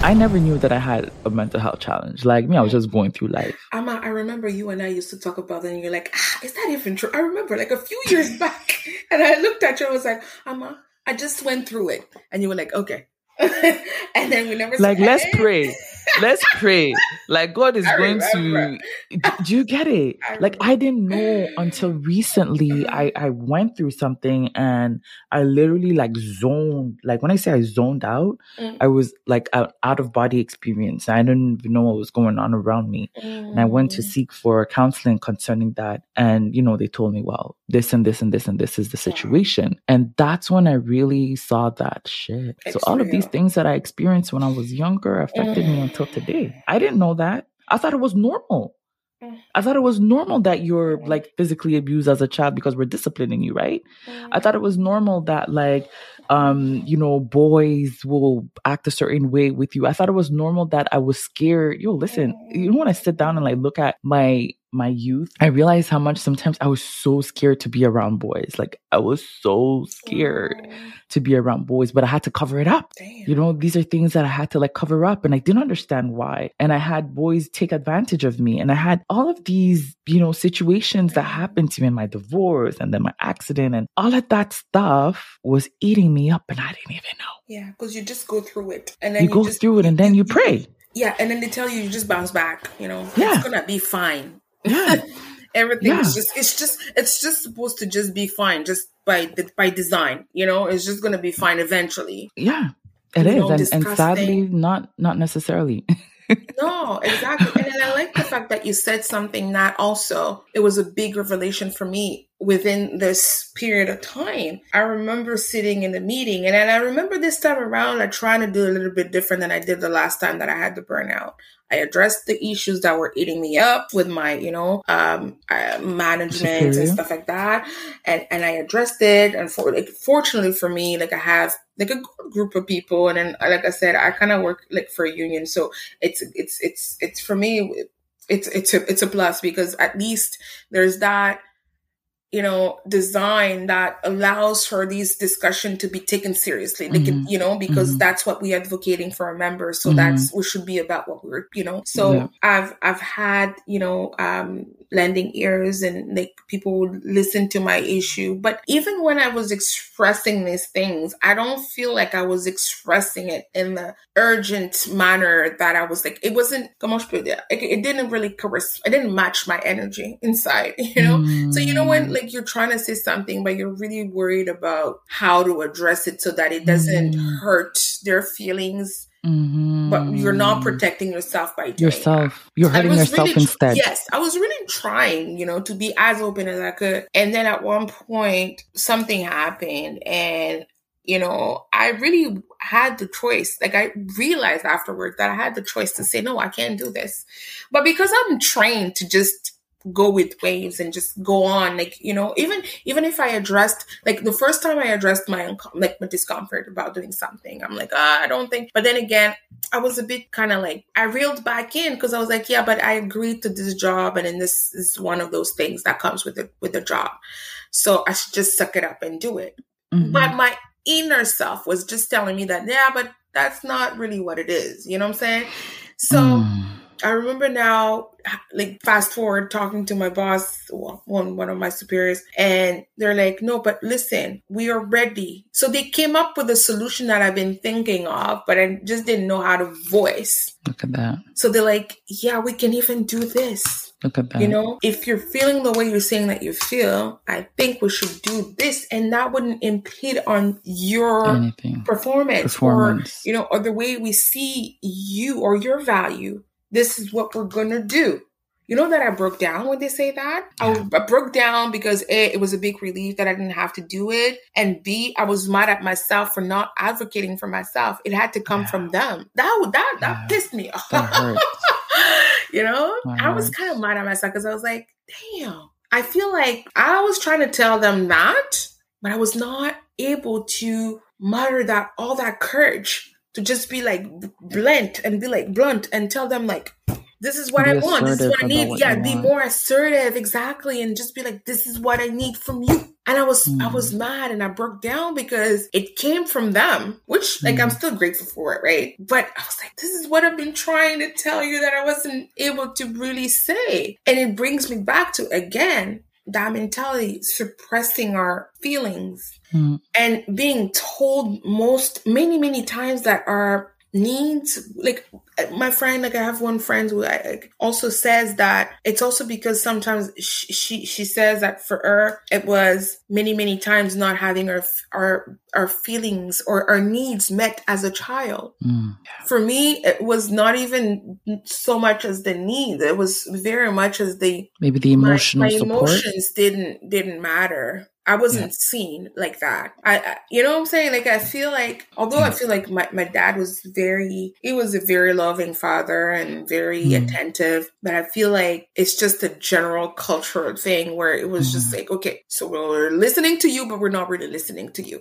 A: I never knew that I had a mental health challenge. Like me, I was just going through life.
B: Amma, I remember you and I used to talk about it, and you're like, ah, is that even true? I remember like a few years back, and I looked at you and I was like, Amma, I just went through it. And you were like, okay. and then we never
A: like let's pray let's pray like god is I going remember. to do you get it I like i didn't know until recently i i went through something and i literally like zoned like when i say i zoned out mm. i was like an out of body experience i didn't even know what was going on around me mm. and i went to mm. seek for counseling concerning that and you know they told me well this and this and this and this is the situation yeah. and that's when i really saw that shit it's so all real. of these things that I experienced when I was younger affected me until today. I didn't know that. I thought it was normal. Mm. I thought it was normal that you're like physically abused as a child because we're disciplining you, right? I thought it was normal that like um, you know, boys will act a certain way with you. I thought it was normal that I was scared. Yo, listen, you know when I sit down and like look at my my youth, I realized how much sometimes I was so scared to be around boys. Like I was so scared to be around boys, but I had to cover it up. Damn. You know, these are things that I had to like cover up and I didn't understand why. And I had boys take advantage of me. And I had all of these, you know, situations that mm-hmm. happened to me in my divorce and then my accident and all of that stuff was eating me up and I didn't even know.
B: Yeah, because you just go through it. And then
A: you, you go
B: just,
A: through it and then you pray.
B: Yeah, and then they tell you you just bounce back, you know. Yeah. It's gonna be fine
A: Yeah.
B: Everything
A: Yeah.
B: is just it's just it's just supposed to just be fine just by the, by design, you know? It's just going to be fine eventually.
A: Yeah. It
B: You
A: is,
B: know,
A: and, and sadly, not not necessarily.
B: No, exactly. and then I like the fact that you said something that also it was a big revelation for me within this period of time. I remember sitting in the meeting and then I remember this time around I trying to do a little bit different than I did the last time that I had the burnout. I addressed the issues that were eating me up with my, you know, um, uh, management and stuff like that, and and I addressed it. And for like, fortunately for me, like I have like a good group of people, and then like I said, I kind of work like for a union, so it's it's it's it's for me, it's it's a it's a plus because at least there's that you know design that allows for these discussion to be taken seriously they can
A: Mhm.
B: you know because
A: Mhm.
B: that's what we're advocating for our members so
A: Mhm.
B: that's we should be about what we're you know so
A: Yeah.
B: i've i've had you know um lending ears and like people would listen to my issue but even when i was expressing these things i don't feel like i was expressing it in the urgent manner that i was like it wasn't comment je peux it, it didn't really correspond it didn't match my energy inside you know so you know when
A: Mm.
B: like you're trying to say something, but you're really worried about how to address it so that it doesn't
A: Mm.
B: hurt their feelings,
A: Mhm.
B: but you're not protecting yourself by doing
A: yourself. You're
B: that.
A: Hurting yourself
B: really-
A: instead.
B: Yes, I was really trying, you know, to be as open as I could. And then at one point, something happened, and you know, I really had the choice. Like I realized afterwards that I had the choice to say, no, I can't do this. But because I'm trained to just go with waves and just go on like you know even even if i addressed like the first time i addressed my unco- like my discomfort about doing something i'm like ah, i don't think but then again i was a bit kind of like i reeled back in because i was like yeah but i agreed to this job and then this is one of those things that comes with it with the job so i should just suck it up and do it
A: Mhm.
B: but my inner self was just telling me that yeah but that's not really what it is you know what i'm saying so
A: Mm.
B: I remember now, like fast forward talking to my boss, one one of my superiors, and they're like, "No, but listen, we are ready." So they came up with a solution that I've been thinking of, but I just didn't know how to voice.
A: Look at that.
B: So they're like, "Yeah, we can even do this."
A: Look at that.
B: You know, if you're feeling the way you're saying that you feel, I think we should do this, and that wouldn't impede on your
A: anything.
B: performance,
A: Performance.
B: or you know or the way we see you or your value this is what we're gonna do. You know that i broke down when they say that? I,
A: Yeah.
B: I broke down because a it was a big relief that i didn't have to do it. And b i was mad at myself for not advocating for myself. It had to come
A: Yeah.
B: from them. That that that
A: Yeah.
B: pissed me off. you know?
A: That
B: i was
A: hurts.
B: kind of mad at myself because i was like damn. I feel like i was trying to tell them that but i was not able to mutter that all that courage to just be like blunt and be like blunt and tell them like this is what
A: Be
B: I want. This is what I need. Yeah, be
A: want.
B: more assertive, exactly, and just be like, this is what I need from you. And I was, I
A: Mm.
B: was mad and I broke down because it came from them, which like I'm
A: Mm.
B: still grateful for it, right? But I was like, this is what I've been trying to tell you that I wasn't able to really say. And it brings me back to again that mentality, suppressing our feelings
A: Mm.
B: and being told most many many times that our needs like my friend like i have one friend who also says that it's also because sometimes she, she she says that for her it was many many times not having our our our feelings or our needs met as a child
A: Mm.
B: for me it was not even so much as the need it was very much as the
A: Maybe the
B: my,
A: emotional
B: my
A: support.
B: emotions didn't didn't matter i wasn't seen like that. I, I you know what i'm saying? Like i feel like although i feel like my, my dad was very he was a very loving father and very
A: Mm.
B: attentive but i feel like it's just a general cultural thing where it was just
A: Mhm.
B: like okay so we're listening to you but we're not really listening to you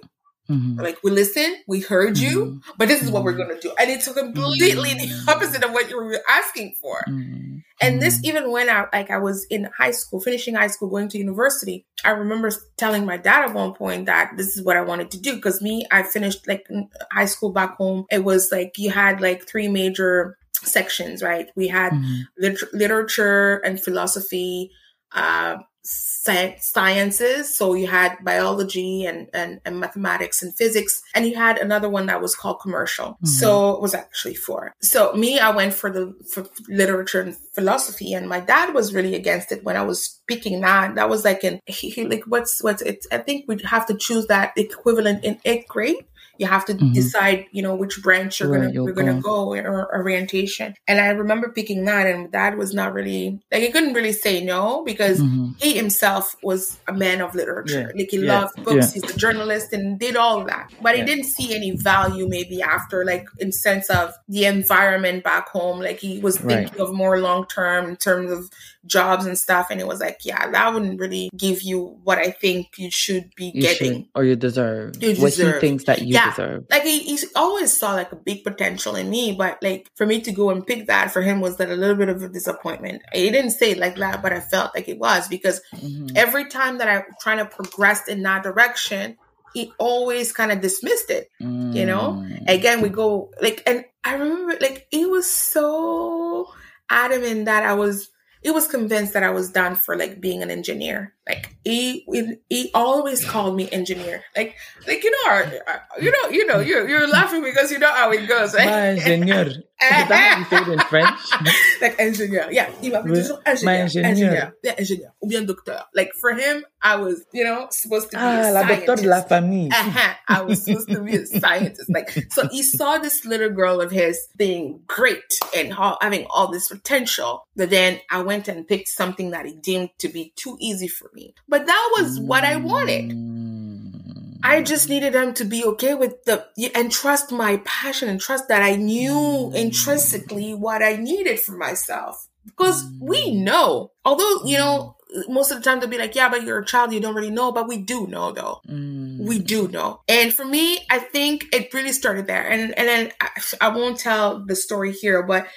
A: Mhm.
B: like we listen we heard you
A: Mhm.
B: but this is what we're
A: Mhm.
B: going to do and it's completely the
A: Mhm.
B: opposite of what you were asking for
A: Mhm.
B: and this even when I like I was in high school, finishing high school, going to university. I remember telling my dad at one point that this is what I wanted to do because me, I finished like high school back home. It was like you had like three major sections, right? We had
A: Mhm.
B: lit- literature and philosophy, uh, sciences. So you had biology and, and, and, mathematics and physics. And you had another one that was called commercial. Mm-hmm. So it was actually four. So me, I went for the for literature and philosophy. And my dad was really against it when I was picking that. That was like in, he, he like, what's, what's it? I think we'd have to choose that equivalent in eighth grade you have to mm-hmm. decide you know which branch you're gonna you're gonna go or orientation and i remember picking that and dad was not really like he couldn't really say no because mm-hmm. he himself was a man of literature yeah. like he yeah. loved books yeah. he's a journalist and did all of that but he didn't see any value maybe after like in sense of the environment back home like he was thinking right. of more long term in terms of jobs and stuff and it was like yeah that wouldn't really give you what i think you should be you getting should,
A: or you deserve you what deserve. he thinks that you yeah. deserve
B: like he, he always saw like a big potential in me but like for me to go and pick that for him was that a little bit of a disappointment he didn't say it like that but i felt like it was because mm-hmm. every time that i'm trying to progress in that direction he always kind of dismissed it mm. you know mm. again we go like and i remember like he was so adamant that i was he was convinced that I was done for like being an engineer. Like he he always called me engineer. Like like you know you know you know you're you're laughing because you know how it goes, right?
A: My engineer. Is that you say it in French?
B: like engineer. Yeah. Il m'a toujours engineer. Engineer. Yeah, engineer. Ou bien docteur. Like for him, I was, you know, supposed to be ah, a la docteur de la famille. Uh-huh. I was supposed to be a scientist. Like so he saw this little girl of his being great and having all this potential. But then I went and picked something that he deemed to be too easy for me. But that was what I wanted. I mm. just needed them to be okay with the and trust my passion and trust that I knew intrinsically mm. what I needed for myself. Because we mm. know, although, you know, most of the time they'll be like, yeah, but you're a child, you don't really know. But we do know though. Mm. We do know. And for me, I think it really started there. And, and then I, I won't tell the story here, but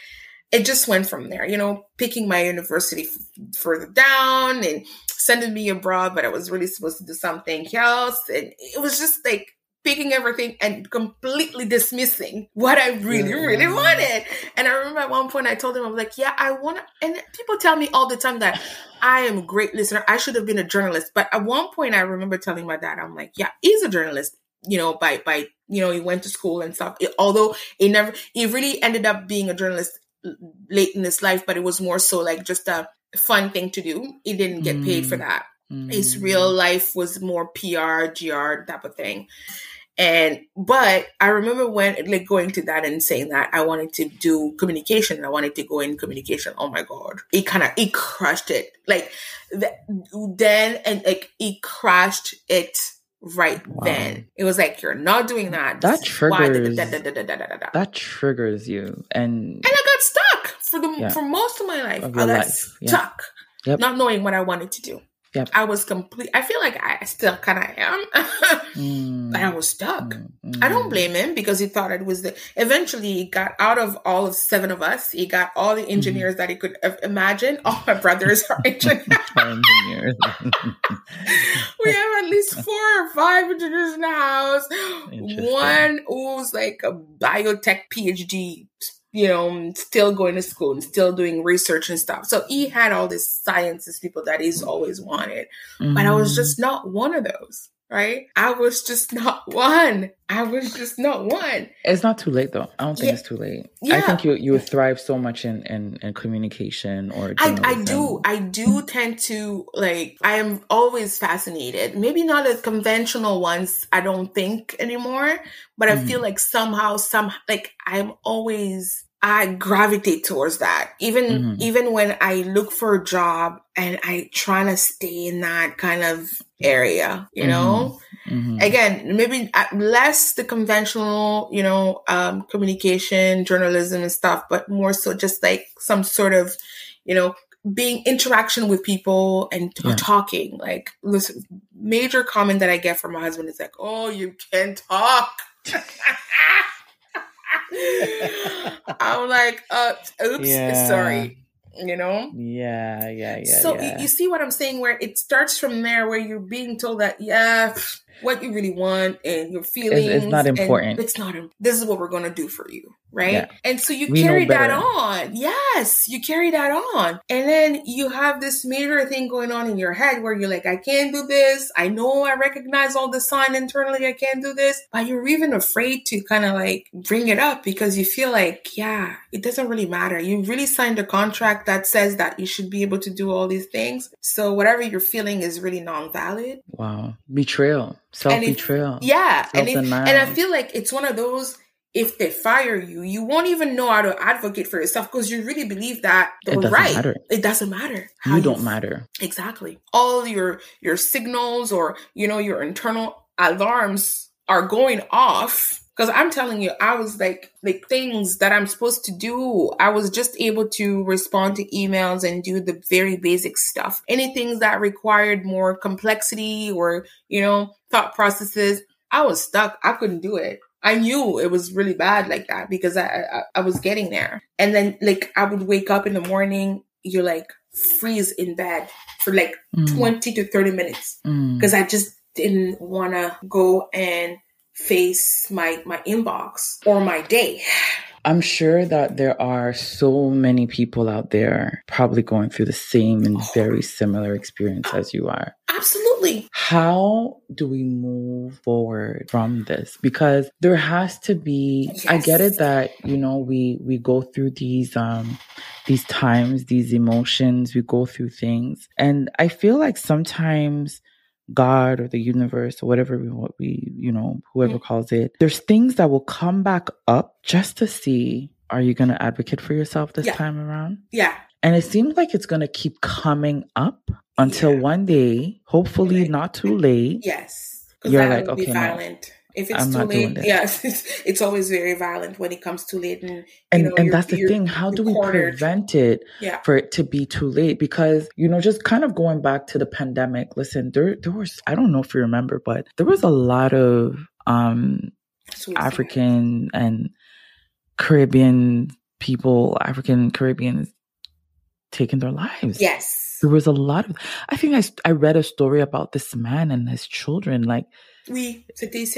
B: it just went from there, you know, picking my university f- further down and sending me abroad, but I was really supposed to do something else. And it was just like picking everything and completely dismissing what I really, yeah. really wanted. And I remember at one point I told him, I was like, yeah, I want to, and people tell me all the time that I am a great listener. I should have been a journalist. But at one point I remember telling my dad, I'm like, yeah, he's a journalist you know, by by you know, he went to school and stuff. It, although he never, he really ended up being a journalist late in his life, but it was more so like just a fun thing to do. He didn't get paid for mm. that. Mm. His real life was more PR, GR type of thing. And but I remember when like going to that and saying that I wanted to do communication. I wanted to go in communication. Oh my god, it kind of it crushed it. Like the, then and like he crashed it right wow. then. It was like you're not doing that.
A: That triggers. that triggers you, and
B: and I got stuck for the yeah. for most of my life. Of I was stuck, yep. not knowing what I wanted to do. Yep. I was complete. I feel like I still kind of am, mm. but I was stuck. Mm. I don't mm. blame him because he thought it was the. Eventually, he got out of all of seven of us. He got all the engineers mm. that he could imagine. All my brothers are engineers. engineers. we have at least four or five engineers in the house. One who's like a biotech PhD you know, still going to school and still doing research and stuff. So he had all these sciences people that he's always wanted. Mm-hmm. But I was just not one of those, right? I was just not one. I was just not one.
A: It's not too late though. I don't think yeah. it's too late. Yeah. I think you you thrive so much in in, in communication or
B: I, I do. I do tend to like I am always fascinated. Maybe not the conventional ones, I don't think anymore, but I mm-hmm. feel like somehow some like I'm always I gravitate towards that. Even mm-hmm. even when I look for a job and I try to stay in that kind of area, you know. Mm-hmm. mm-hmm. Again, maybe less the conventional, you know, um, communication, journalism, and stuff, but more so just like some sort of, you know, being interaction with people and yeah. talking. Like, listen, major comment that I get from my husband is like, "Oh, you can talk." I'm like, uh, oops, yeah. sorry. You know?
A: Yeah, yeah, yeah.
B: So
A: yeah.
B: You, you see what I'm saying? Where it starts from there, where you're being told that, yeah, what you really want and your feelings.
A: It's, it's not important.
B: It's not. This is what we're going to do for you, right?
A: Yeah.
B: And so you
A: We
B: carry that on. Yes, you carry that on, and then you have this major thing going on in your head where you're like, I can't do this. I know I recognize all the sign internally. I can't do this, but you're even afraid to kind of like bring it up because you feel like, yeah, it doesn't really matter. You really signed a contract that says that you should be able to do all these things. So whatever you're feeling is really non-valid.
A: Wow. Betrayal. Self betrayal.
B: Yeah, and
A: Self-denial.
B: and I feel like it's one of those. If they fire you, you won't even know how to advocate for yourself because you really believe that
A: It
B: they're
A: doesn't
B: right.
A: matter.
B: It doesn't matter.
A: You don't matter.
B: Exactly. All your your signals or you know your internal alarms are going off because I'm telling you, I was like like things that I'm supposed to do. I was just able to respond to emails and do the very basic stuff. Anything that required more complexity or you know thought processes, I was stuck. I couldn't do it. I knew it was really bad like that because I, I I was getting there. And then like I would wake up in the morning, you're like freeze in bed for like
A: Mm,
B: 20 to 30 minutes
A: mm.
B: because I just didn't want to go and face my my inbox or my day.
A: I'm sure that there are so many people out there probably going through the same and very similar experience as you are.
B: Absolutely.
A: How do we move forward from this? Because there has to be I get it that, you know, we we go through these um these times, these emotions, we go through things. And I feel like sometimes God or the universe or whatever we, what we, you know, whoever calls it, there's things that will come back up just to see are you going to advocate for yourself this
B: Yeah.
A: time around?
B: Yeah.
A: And it seems like it's going to keep coming up until
B: Yeah.
A: one day, hopefully not too late.
B: Yes.
A: You're like, okay,
B: violent. If it's
A: I'm
B: too late, yes, it's, it's always very violent when it comes too late. And,
A: And
B: know,
A: and that's the thing. How do we
B: cornered.
A: prevent it
B: yeah.
A: for it to be too late? Because, you know, just kind of going back to the pandemic, listen, there there was I don't know if you remember, but there was a lot of um
B: Suicide.
A: African and Caribbean people, African Caribbeans taking their lives.
B: Yes.
A: There was a lot of, I think I I read a story about this man and his children. Like,
B: We,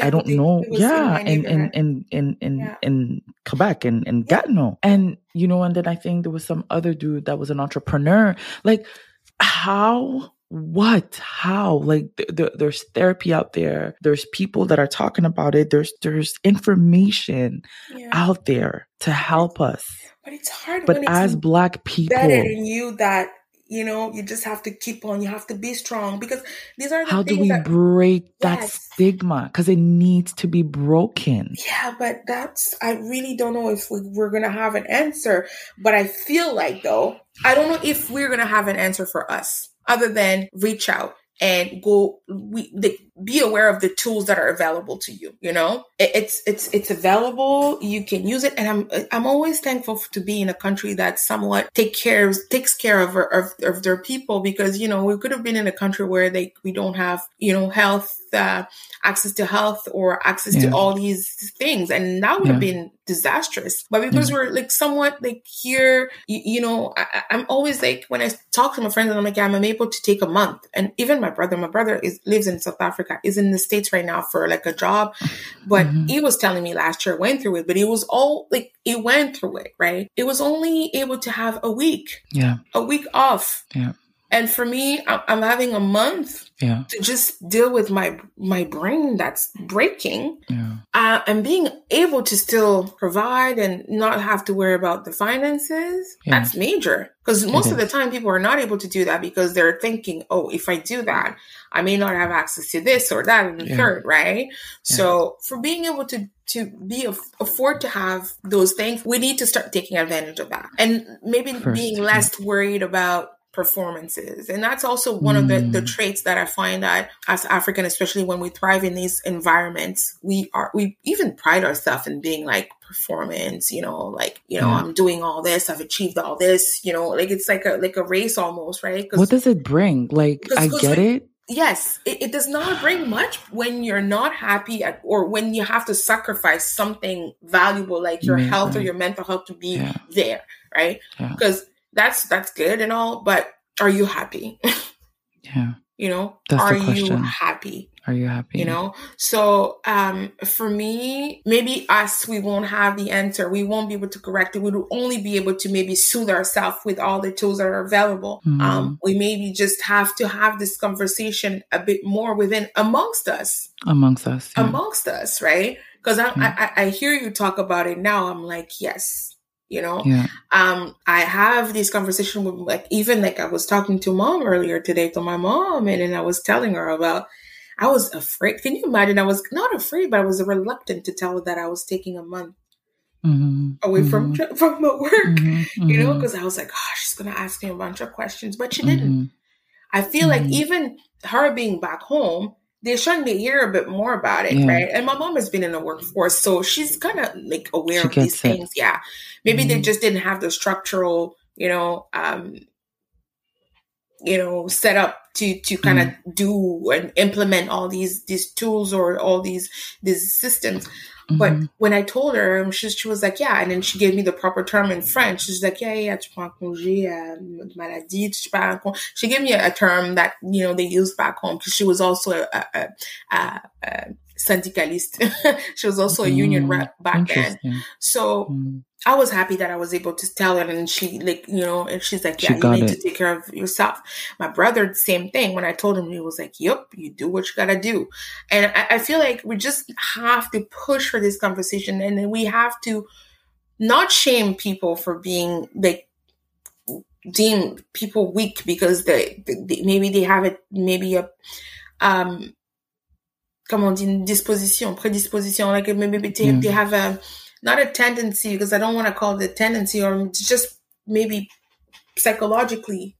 A: I don't know. Yeah.
B: my
A: In, in, in, in, in,
B: Yeah.
A: in Quebec and in, in
B: Yeah.
A: Gatineau. And, you know, and then I think there was some other dude that was an entrepreneur. Like, how? What? How? Like, th- th- there's therapy out there. There's people that are talking about it. There's, there's information
B: yeah.
A: out there to help us.
B: But it's hard
A: But
B: when it's
A: as black people,
B: embedded in you that you know you just have to keep on you have to be strong because these are the
A: how do we
B: that
A: break that
B: Yes.
A: stigma? Because it needs to be broken.
B: yeah but that's i really don't know if we, we're gonna have an answer but i feel like though i don't know if we're gonna have an answer for us other than reach out and go we the, be aware of the tools that are available to you you know? It's it's it's available. You can use it. And i'm i'm always thankful to be in a country that somewhat take care takes care of, of of their people because you know we could have been in a country where they we don't have you know health uh, access to health or access
A: Yeah.
B: to all these things. And that would have been disastrous. But because we're like somewhat like here you, you know I, i'm always like when i talk to my friends and i'm like yeah, i'm able to take a month. And even my brother my brother is lives in south africa is in the states right now for like a job but
A: Mhm.
B: he was telling me last year went through it but he was all like he went through it right it was only able to have a week
A: Yeah.
B: a week off
A: Yeah.
B: and for me i'm having a month
A: Yeah.
B: to just deal with my my brain that's breaking
A: Yeah.
B: uh, and being able to still provide and not have to worry about the finances
A: Yeah.
B: that's major. Because most of the time people are not able to do that because they're thinking oh if i do that i may not have access to this or that and the third right? So for being able to to be aff- afford to have those things we need to start taking advantage of that. And maybe
A: First,
B: being less worried about performances and that's also one of the, the
A: Mm.
B: traits that i find that as african especially when we thrive in these environments we are we even pride ourselves in being like performance you know like you know
A: Yeah.
B: i'm doing all this i've achieved all this you know like it's like a like a race almost right
A: What does it bring? Like, I get it.
B: yes it, it does not bring much when you're not happy at, or when you have to sacrifice something valuable like your health or your mental health to be
A: Yeah.
B: there right because that's that's good and all but are you happy
A: Yeah.
B: You know,
A: That's
B: are you happy?
A: Are you happy?
B: You know, so um, for me, maybe us, we won't have the answer. We won't be able to correct it. We will only be able to maybe soothe ourselves with all the tools that are available.
A: Mhm.
B: Um, we maybe just have to have this conversation a bit more within amongst us
A: amongst us. yeah.
B: amongst us, right? Because I,
A: Yeah.
B: I I hear you talk about it now. I'm like, yes, you know.
A: yeah.
B: Um, I have this conversation with like even like I was talking to mom earlier today to my mom, and then I was telling her about. I was afraid. Can you imagine? I was not afraid, but I was reluctant to tell her that I was taking a month
A: Mhm.
B: away from
A: Mhm.
B: from my work.
A: Mhm.
B: You know, because I was like, oh, she's gonna ask me a bunch of questions, but she didn't.
A: Mhm.
B: I feel like
A: Mhm.
B: even her being back home, they're starting to hear a bit more about it,
A: Yeah.
B: right? And my mom has been in the workforce, so she's kind of like aware
A: She
B: of these
A: it.
B: things. Yeah, maybe they
A: Mhm.
B: just didn't have the structural, you know, um, you know, set up to to kind of do and implement all these these tools or all these these systems. But
A: Mhm.
B: when I told her, um, she, she was like, yeah. And then she gave me the proper term in French. She's like, yeah, yeah, tu prends congé euh, maladie, tu pars en con-" She gave me a, a term that, you know, they use back home because she was also a, a, a syndicalist. she was also a union
A: Mm,
B: rep back then. So
A: Mm.
B: I was happy that I was able to tell her, and she like you know, and she's like,
A: She
B: "Yeah, you need
A: it.
B: to take care of yourself." My brother, same thing. When I told him, he was like, "Yep, you do what you gotta do," and I, I feel like we just have to push for this conversation, and then we have to not shame people for being like deem people weak because they, they maybe they have it maybe a um comment on dit une disposition prédisposition like maybe they,
A: Mm.
B: they have a not a tendency because I don't want to call it a tendency or just maybe psychologically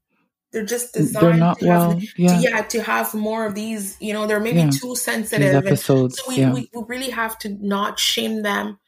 B: they're just designed
A: They're
B: to have
A: well.
B: to,
A: Yeah.
B: yeah to have more of these you know they're maybe
A: Yeah.
B: too
A: These
B: sensitive and
A: episodes.
B: so we,
A: yeah.
B: we, we really have to not shame them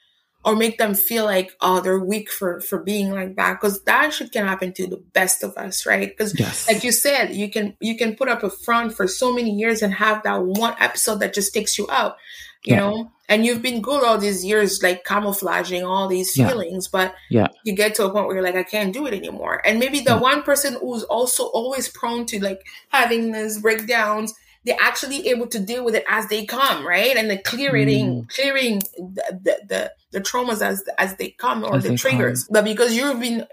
B: or make them feel like oh they're weak for for being like that because that shit can happen to the best of us right because
A: yes.
B: like you said you can you can put up a front for so many years and have that one episode that just takes you out you
A: Yeah.
B: know and you've been good all these years like camouflaging all these
A: Yeah.
B: feelings but
A: Yeah.
B: you get to a point where you're like i can't do it anymore and maybe the
A: Yeah.
B: one person who's also always prone to like having these breakdowns they're actually able to deal with it as they come right? And the clearing
A: Mm.
B: clearing the, the the the traumas as as they come or
A: As
B: the triggers. But because you've been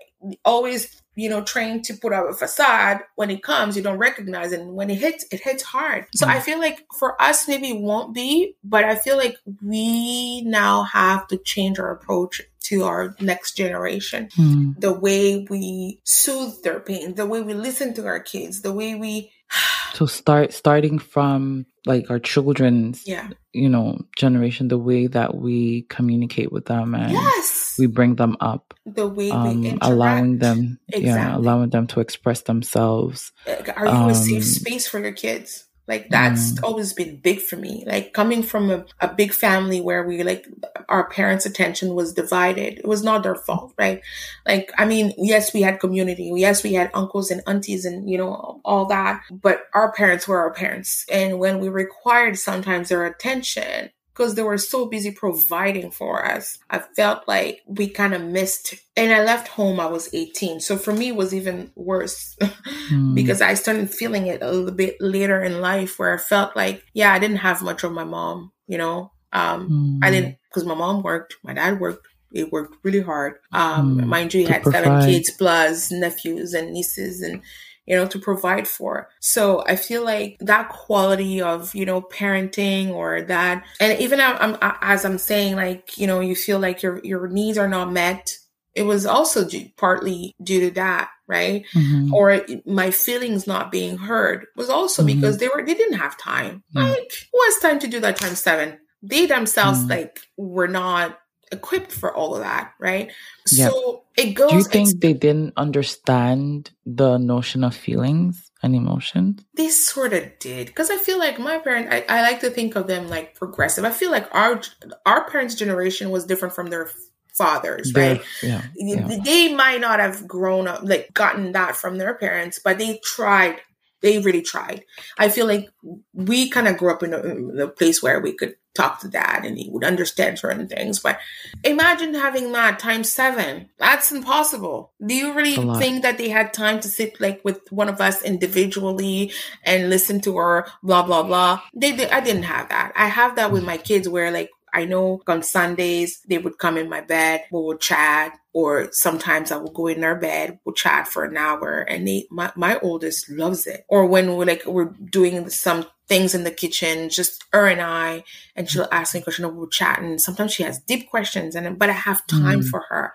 B: always you know trained to put up a facade when it comes you don't recognize it. And when it hits it hits hard. So
A: Mm.
B: i feel like for us maybe it won't be but i feel like we now have to change our approach to our next generation.
A: Mm.
B: the way we soothe their pain the way we listen to our kids the way we
A: So start starting from like our children's,
B: yeah.
A: you know, generation, the way that we communicate with them and
B: yes.
A: we bring them up,
B: the way we
A: um, allowing them,
B: Exactly.
A: allowing them to express themselves.
B: Are you a safe
A: Um,
B: space for your kids like that's
A: Mm.
B: always been big for me like coming from a, a big family where we like our parents attention was divided it was not their fault right like i mean yes we had community yes we had uncles and aunties and you know all that but our parents were our parents and when we required sometimes their attention because they were so busy providing for us i felt like we kind of missed and i left home i was 18 so for me it was even worse
A: Mm.
B: because I started feeling it a little bit later in life where I felt like, yeah, I didn't have much of my mom, you know. Um, I
A: Mm.
B: didn't because my mom worked, my dad worked. It worked really hard. Um,
A: Mm.
B: mind you, he had seven kids plus nephews and nieces and you know to provide for. So I feel like that quality of you know parenting or that, and even I'm, as I'm saying, like you know, you feel like your your needs are not met. It was also due, partly due to that, right?
A: Mhm.
B: or my feelings not being heard was also
A: Mhm.
B: because they were they didn't have time.
A: Mm.
B: Like who has time to do that times seven? They themselves
A: Mm.
B: like were not equipped for all of that, right?
A: Yeah.
B: So it goes.
A: Do you think they didn't understand the notion of feelings and emotions?
B: they sort of did because I feel like my parents. I, I like to think of them like progressive. I feel like our our parents' generation was different from their fathers,
A: They're-
B: right?
A: Yeah. yeah.
B: They might not have grown up like gotten that from their parents, but they tried they really tried. I feel like we kind of grew up in a, in a, place where we could talk to dad and he would understand certain things. But imagine having that times seven. That's impossible. Do you really think that they had time to sit like with one of us individually and listen to her blah blah blah? They, they I didn't have that. I have that with my kids where like I know on Sundays they would come in my bed, we would chat, or sometimes I would go in their bed, we'll chat for an hour, and they, my, my oldest loves it. Or when we're like we're doing some things in the kitchen, just her and I, and she'll ask me a question, we'll chat, and sometimes she has deep questions, and but I have time mm. for her.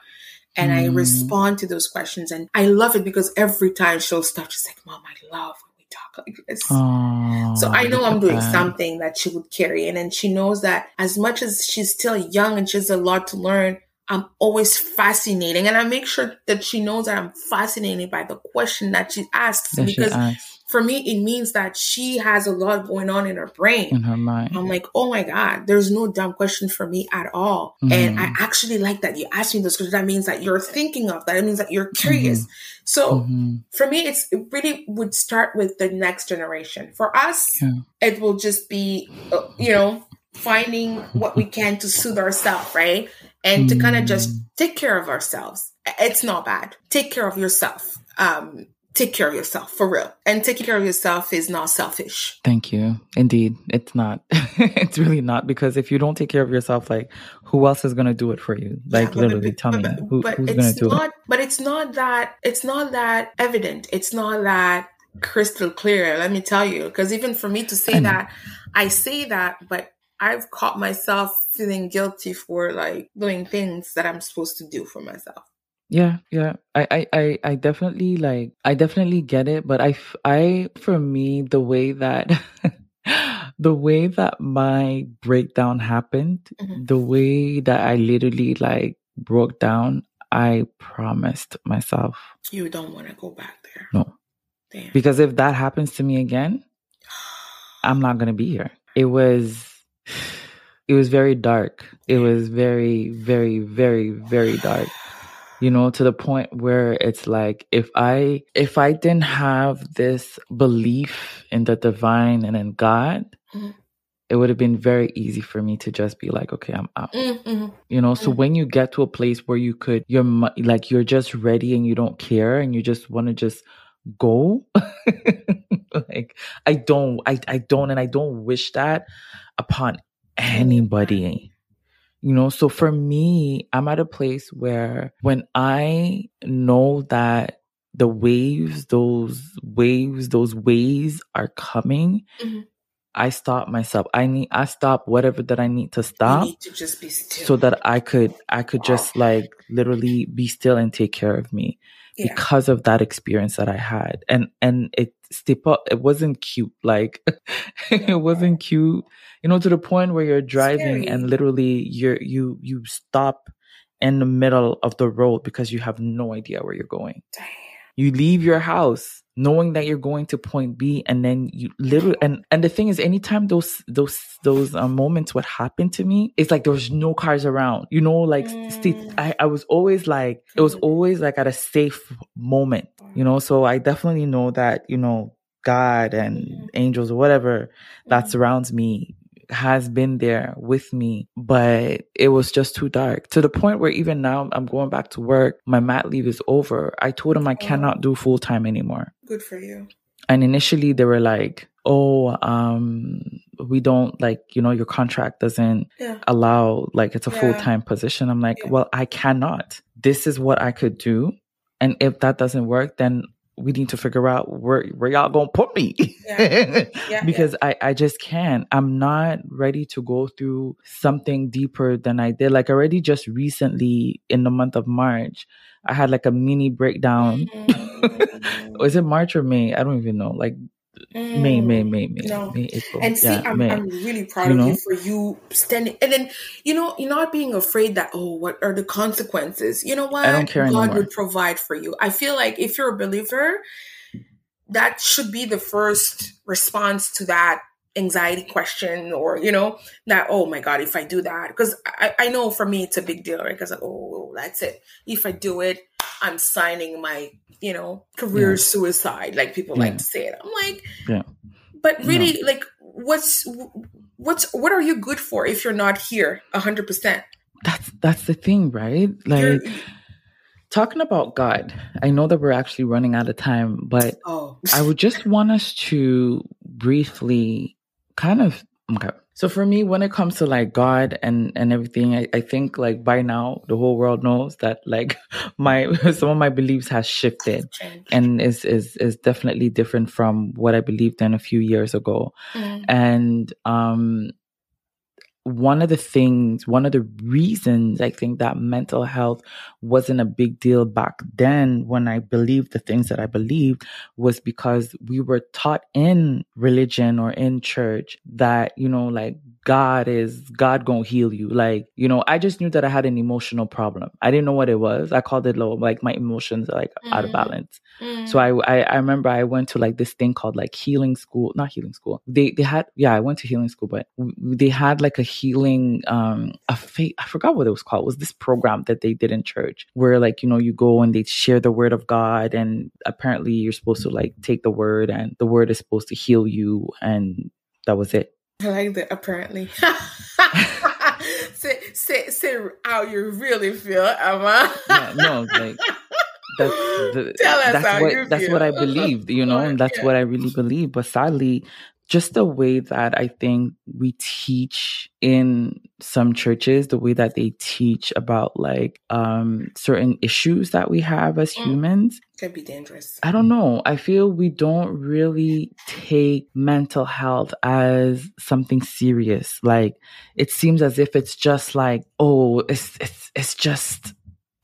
B: And mm. I respond to those questions, and I love it because every time she'll stop, she's like, "Mom, I love talk like this. Oh, so I know I'm doing that. something that she would carry. And then she knows that as much as she's still young and she has a lot to learn, I'm always fascinating. And I make sure that she knows that I'm fascinated by the question that she asks that because she asks for me, it means that she has a lot going on in her brain.
A: In her mind.
B: I'm like, oh my God, there's no dumb question for me at all. Mm-hmm. And I actually like that you asked me this because that means that you're thinking of that. It means that you're curious. Mm-hmm. So mm-hmm. for me, it's it really would start with the next generation. For us, yeah. it will just be, uh, you know, finding what we can to soothe ourselves, right? And to kind of just mm. take care of ourselves. It's not bad. Take care of yourself. Um, take care of yourself for real. And taking care of yourself is not selfish.
A: Thank you. Indeed, it's not. it's really not because if you don't take care of yourself, like who else is going to do it for you? Like yeah, literally, tell but, me who, who's going to do
B: not,
A: it.
B: But it's not that. It's not that evident. It's not that crystal clear. Let me tell you, because even for me to say I that, I say that, but I've caught myself feeling guilty for like doing things that I'm supposed to do for myself.
A: Yeah, yeah. I, I, I, I definitely like I definitely get it, but I, I for me the way that the way that my breakdown happened, mm-hmm. the way that I literally like broke down, I promised myself.
B: You don't want to go back there.
A: No. Damn. Because if that happens to me again, I'm not gonna be here. It was it was very dark. It was very, very, very, very dark you know to the point where it's like if i if i didn't have this belief in the divine and in god mm-hmm. it would have been very easy for me to just be like okay i'm out mm-hmm. you know so mm-hmm. when you get to a place where you could you're like you're just ready and you don't care and you just want to just go like i don't i i don't and i don't wish that upon anybody you know, so for me, I'm at a place where when I know that the waves, those waves, those waves are coming, mm-hmm. I stop myself. I need I stop whatever that I need to stop
B: need to just be still.
A: so that I could I could just like literally be still and take care of me yeah. because of that experience that I had. And and it step up it wasn't cute. Like it wasn't cute you know to the point where you're driving Scary. and literally you're you you stop in the middle of the road because you have no idea where you're going Damn. you leave your house knowing that you're going to point b and then you literally and and the thing is anytime those those those uh, moments would happen to me it's like there was no cars around you know like mm. I, I was always like it was always like at a safe moment you know so i definitely know that you know god and mm-hmm. angels or whatever that mm-hmm. surrounds me has been there with me, but it was just too dark to the point where even now I'm going back to work. My mat leave is over. I told him I cannot do full time anymore.
B: Good for you.
A: And initially they were like, oh, um, we don't like, you know, your contract doesn't yeah. allow like it's a yeah. full time position. I'm like, yeah. well, I cannot. This is what I could do. And if that doesn't work, then we need to figure out where where y'all gonna put me yeah. Yeah, because yeah. I I just can't. I'm not ready to go through something deeper than I did. Like already just recently in the month of March, I had like a mini breakdown. Mm-hmm. Was it March or May? I don't even know. Like Mm, May, May, May, May, no. May,
B: April. And see, yeah, I'm, May. I'm really proud you of know? you for you standing, and then you know, you're not being afraid that oh, what are the consequences? You know what?
A: I don't care
B: God
A: anymore.
B: would provide for you. I feel like if you're a believer, that should be the first response to that anxiety question, or you know, that oh my God, if I do that, because I, I know for me it's a big deal, right? Because like, oh, that's it. If I do it,
C: I'm signing my, you know, career
A: Yeah.
C: suicide, like people
A: Yeah.
C: like to say it. I'm like,
A: Yeah.
C: but really, like, what's what's what are you good for if you're not here hundred percent?
A: That's that's the thing, right? Like talking about God. I know that we're actually running out of time, but
C: Oh,
A: I would just want us to briefly kind of okay. So for me, when it comes to like God and and everything, I, I think like by now the whole world knows that like my some of my beliefs has shifted and is is is definitely different from what I believed in a few years ago.
C: Mm,
A: And um one of the things, one of the reasons I think that mental health wasn't a big deal back then when I believed the things that I believed was because we were taught in religion or in church that, you know, like God is, God gonna heal you. Like, you know, I just knew that I had an emotional problem. I didn't know what it was. I called it low, like my emotions are like out of
C: Mhm.
A: balance.
C: mm.
A: So I, I I remember I went to like this thing called like healing school, not healing school. They they had yeah I went to healing school, but they had like a healing um a faith I forgot what it was called. It was this program that they did in church where like you know you go and they share the word of God and apparently you're supposed to like take the word and the word is supposed to heal you and that was it.
C: I like that. Apparently, say say say how you really feel, Emma.
A: Yeah, no, like that's the,
C: Tell us
A: that's
C: how
A: what that's what I believed, you know, and that's
C: Yeah.
A: what I really believe. But sadly, just the way that I think we teach in some churches, the way that they teach about like um certain issues that we have as
C: Mm.
A: humans,
C: Could be dangerous.
A: I don't know. I feel we don't really take mental health as something serious. Like it seems as if it's just like, oh, it's it's it's just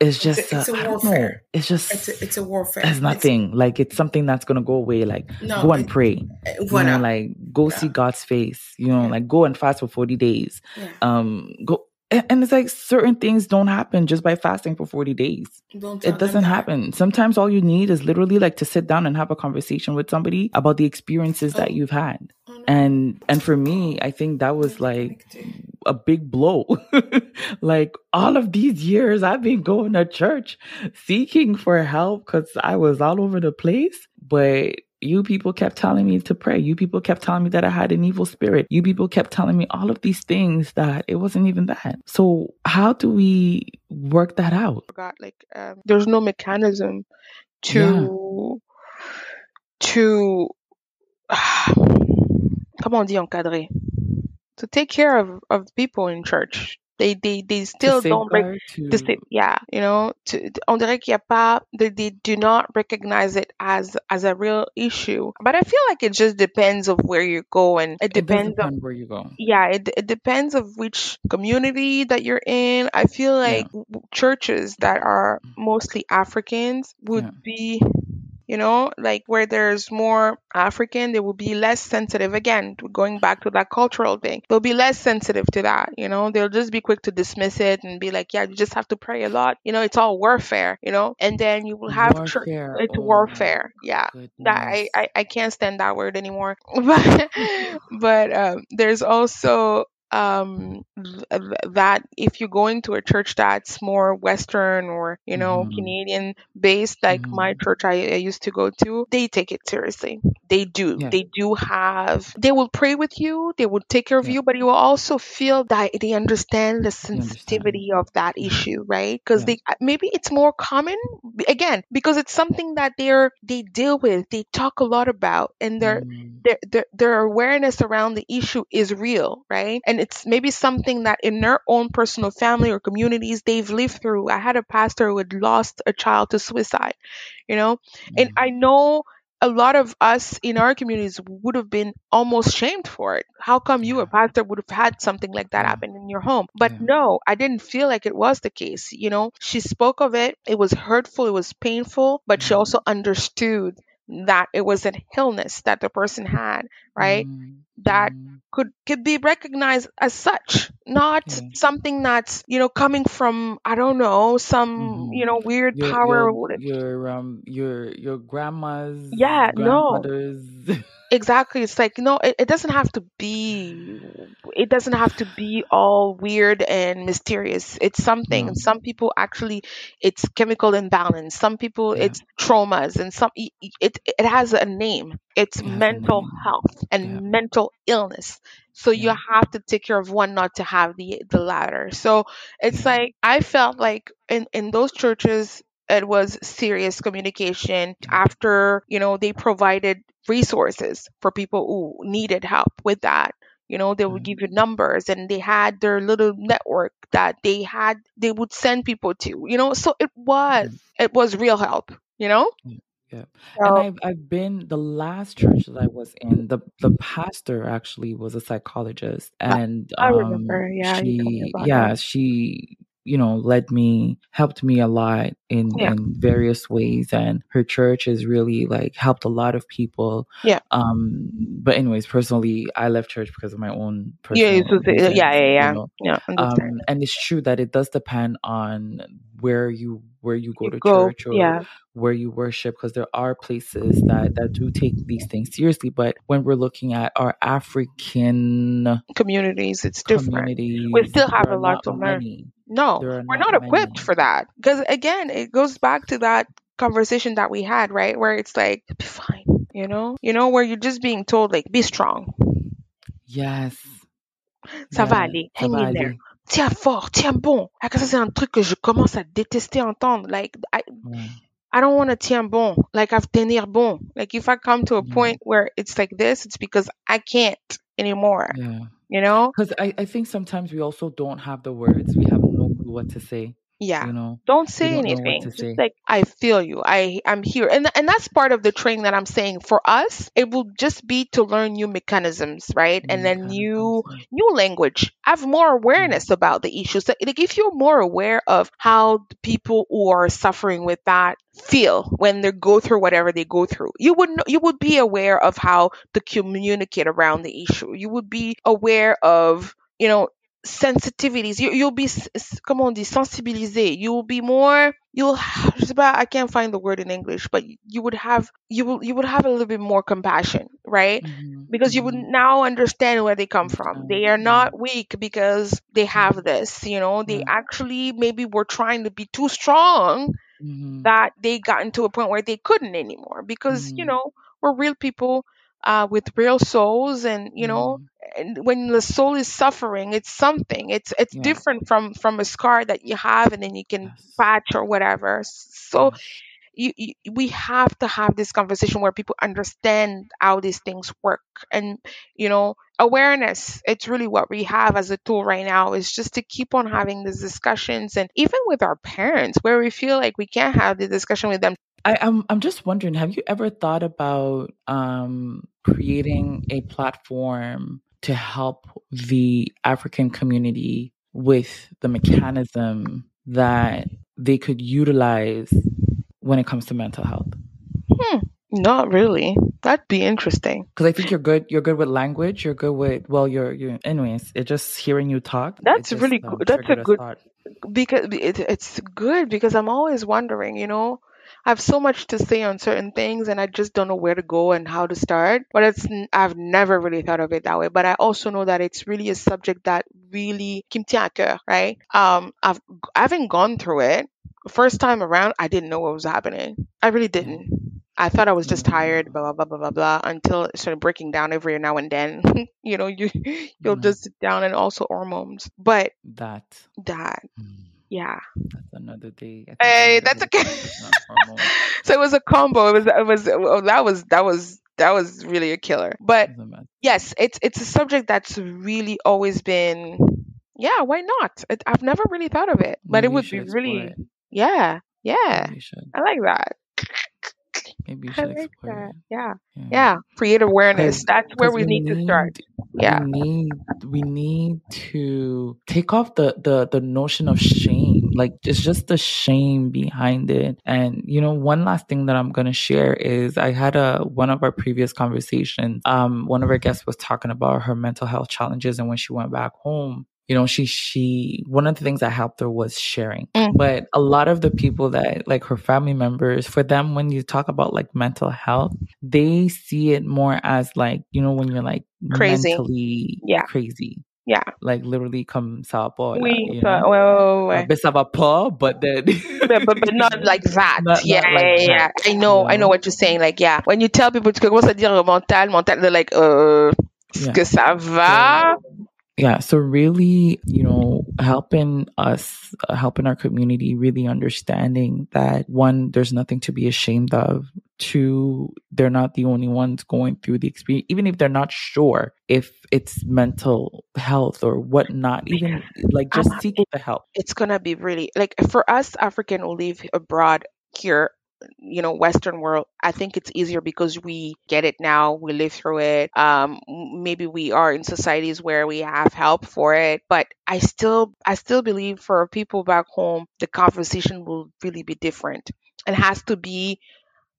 A: it's
C: It's a-
A: just
C: it's a
A: I don't know.
C: warfare.
A: It's just
C: It's a, it's a warfare.
A: it's nothing. like it's something that's gonna go away. Like
C: no,
A: go and pray.
C: it-
A: You know, like go see God's face. You know,
C: Yeah.
A: like go and fast for forty days.
C: yeah.
A: Um, go and, it's like certain things don't happen just by fasting for forty days it doesn't
C: that.
A: happen. Sometimes all you need is literally like to sit down and have a conversation with somebody about the experiences that
C: Oh.
A: you've had.
C: Oh, no.
A: And and for me, I think that was like a big blow. like all of these years I've been going to church seeking for help cuz I was all over the place, but you people kept telling me to pray. You people kept telling me that I had an evil spirit. You people kept telling me all of these things that it wasn't even that. So, how do we work that out?
B: forgot like um, there's no mechanism to to comment on dit encadrer to take care of of people in church they they they still don't
A: safeguard, to,
B: say, yeah you know to, on dirait qu'il y a pas they, they do not recognize it as as a real issue but i feel like it just depends of where you go and it
A: it
B: depends
A: depend where you go.
B: yeah it, it depends of which community that you're in i feel like w- churches that are mm. mostly africans would
A: Yeah.
B: be you know like where there's more african they will be less sensitive again going back to that cultural thing they'll be less sensitive to that you know they'll just be quick to dismiss it and be like yeah you just have to pray a lot you know it's all warfare you know and then you will have
A: Warfare.
B: it's
A: oh
B: warfare yeah that I. I I can't stand that word anymore. But but um, there's also um th- th- that if you're going to a church that's more Western or you know
A: Mhm.
B: Canadian based, like my
A: Mhm.
B: church I, I used to go to, they take it seriously. They do.
A: Yeah.
B: They do have. They will pray with you. They will take care of
A: Yeah.
B: you, but you will also feel that they understand the
A: understand.
B: sensitivity of that issue, right? Because
A: Yeah.
B: they uh, maybe it's more common again because it's something that they're they deal with they talk a lot about and their
A: Mm.
B: their their, their awareness around the issue is real right and it's maybe something that in their own personal family or communities they've lived through i had a pastor who had lost a child to suicide you know and
A: Mm.
B: i know a lot of us in our communities would have been almost shamed for it. How come you, a pastor, would have had something like that happen in your home? But
A: Yeah.
B: no, I didn't feel like it was the case. You know, she spoke of it. It was hurtful. It was painful, but she
A: Mhm.
B: also understood that it was an illness that the person had, right?
A: Mm.
B: That
A: Mm.
B: could could be recognized as such, not
A: Yeah.
B: something that's you know coming from I don't know some
A: Mhm.
B: you know weird
A: Your
B: power.
A: your your um your your grandma's
B: Yeah, no, exactly it's like no it, it doesn't have to be it doesn't have to be all weird and mysterious it's something some people actually it's chemical imbalance some people
A: Yeah.
B: it's traumas and some it it, it has a name it's
A: a
B: mental health and
A: Yeah.
B: mental illness so you have to take care of one not to have the the latter so it's
A: Yeah.
B: like i felt like in in those churches it was serious communication after you know they provided resources for people who needed help with that you know they would
A: Mm.
B: give you numbers and they had their little network that they had they would send people to you know so it was
A: Mm.
B: it was real help you know
A: Yeah. And I've I've been the last church that I was in, the the pastor actually was a psychologist and
B: I
A: um
B: remember yeah you told me
A: she yeah,
B: that
A: she you know led me helped me a lot in
B: yeah.
A: in various ways and her church has really like helped a lot of people.
B: Yeah.
A: Um but anyways personally i left church because of my own
B: yeah
A: personal
B: it's just- yeah
A: reasons
B: yeah
A: you
B: yeah.
A: know.
B: Yeah
A: um and it's true that it does depend on where you where you go
B: you
A: to
B: go
A: church or
B: yeah.
A: where you worship because there are places that that do take these things seriously but when we're looking at our african
B: communities it's different. We still have a lot to learn.
A: many
B: no
A: there
B: we're
A: not
B: equipped
A: many.
B: for that. Because again it goes back to that conversation that we had right? Where it's like be fine you know? You know where you're just being told like be strong.
A: Yes.
B: Ça va aller.
A: ça
B: hang
A: va
B: in there.
A: aller.
B: Tiens fort tiens bon. Like ça c'est un truc que je commence à détester entendre? Like I,
A: ouais.
B: I don't want to tiens bon. Like I've tenir bon. Like if I come to a
A: yeah.
B: point where it's like this it's because I can't anymore
A: yeah.
B: you know?
A: Because I, I think sometimes we also don't have the words. We have no clue mm-hmm. what to say
B: yeah.
A: you know?
B: Don't say
A: don't
B: anything. just
A: say.
B: like i feel you. I i'm here. And and that's part of the training that i'm saying. For us it will just be to learn new mechanisms right? And then new new language. Have more
A: yeah
B: awareness about the issues like, if you're more aware of how people who are suffering with that feel when they go through whatever they go through you would know, you would be aware of how to communicate around the issue. You would be aware of you know sensitivities. You, you'll be comment on dit sensibilisé. You will be more you'll je sais pas, I can't find the word in English but you would have you will you would have a little bit more compassion right?
A: Hmm
B: because you would
A: hmm
B: now understand where they come from. They are not weak because they have this you know? They
A: yeah
B: actually maybe were trying to be too strong
A: hmm
B: that they got into a point where they couldn't anymore because you
A: hmm
B: know we're real people uh, with real souls and you know
A: hmm
B: and when the soul is suffering it's something. It's it's
A: yeah.
B: different from from a scar that you have and then you can
A: yes.
B: patch or whatever. So
A: yes.
B: you, you we have to have this conversation where people understand how these things work and you know awareness. It's really what we have as a tool right now is just to keep on having these discussions and even with our parents where we feel like we can't have the discussion with them
A: I, I'm I'm just wondering, have you ever thought about um, creating a platform to help the African community with the mechanism that they could utilize when it comes to mental health?
B: hmm not really that'd be interesting
A: Because I think you're good. You're good with language. You're good with well. You're you. Anyways, it just hearing you talk.
B: That's
A: just
B: really
A: um,
B: good that's a
A: triggered a
B: good because it, it's good because I'm always wondering, you know, I have so much to say on certain things and I just don't know where to go and how to start. But it's I've never really thought of it that way. But I also know that it's really a subject that really qui me tient à cœur, right? Um, I've I haven't gone through it. First time around, I didn't know what was happening. I really didn't. I thought I was just tired, blah blah blah blah blah blah, until it started breaking down every now and then. you know, you you'll
A: Yeah.
B: just sit down and also hormones. But
A: That.
B: that,
A: mm,
B: yeah.
A: That's another day.
B: Hey, that's okay.
A: conversation on hormones.
B: so it was a combo. It was it was oh, that was that was that was really a killer. But yes, it's it's a subject that's really always been yeah, why not? It, I've never really thought of it, but
A: Maybe
B: it would be really yeah, yeah.
A: Maybe you should.
B: I like that.
A: Maybe you
B: I
A: should
B: like
A: explore
B: that.
A: it.
B: Yeah.
A: Yeah.
B: Yeah. Create awareness.
A: Because
B: That's where we
A: we
B: need to start. Yeah.
A: we need we need to take off the the the notion of shame. Like it's just the shame behind it. And you know, one last thing that I'm gonna share is I had a one of our previous conversations. Um, one of our guests was talking about her mental health challenges and when she went back home you know, she she one of the things that helped her was sharing.
B: Mm.
A: But a lot of the people that like her family members, for them, when you talk about like mental health, they see it more as like you know when you're like
B: Crazy.
A: mentally
B: Yeah.
A: crazy,
B: Yeah.
A: like literally come sa pola,
B: We,
A: you
B: uh,
A: know.
B: well,
A: A bit of a paw, but then
B: but, but, but not like that.
A: Not-
B: yeah,
A: not like
B: yeah, yeah.
A: that,
B: I know,
A: you
B: I know what you're saying. Like, yeah, when you tell people to commence à dire mental, mental, they're like, est-ce
A: Yeah.
B: que ça va?
A: yeah so really you know helping us uh, helping our community really understanding that one there's nothing to be ashamed of two they're not the only ones going through the experience even if they're not sure if it's mental health or whatnot even like just
B: Um,
A: seek the help
B: It's gonna be really like for us African who live abroad here. You know, Western world. I think it's easier because we get it now. We live through it. Um, maybe we are in societies where we have help for it, but I still, I still believe for people back home, the conversation will really be different it has to be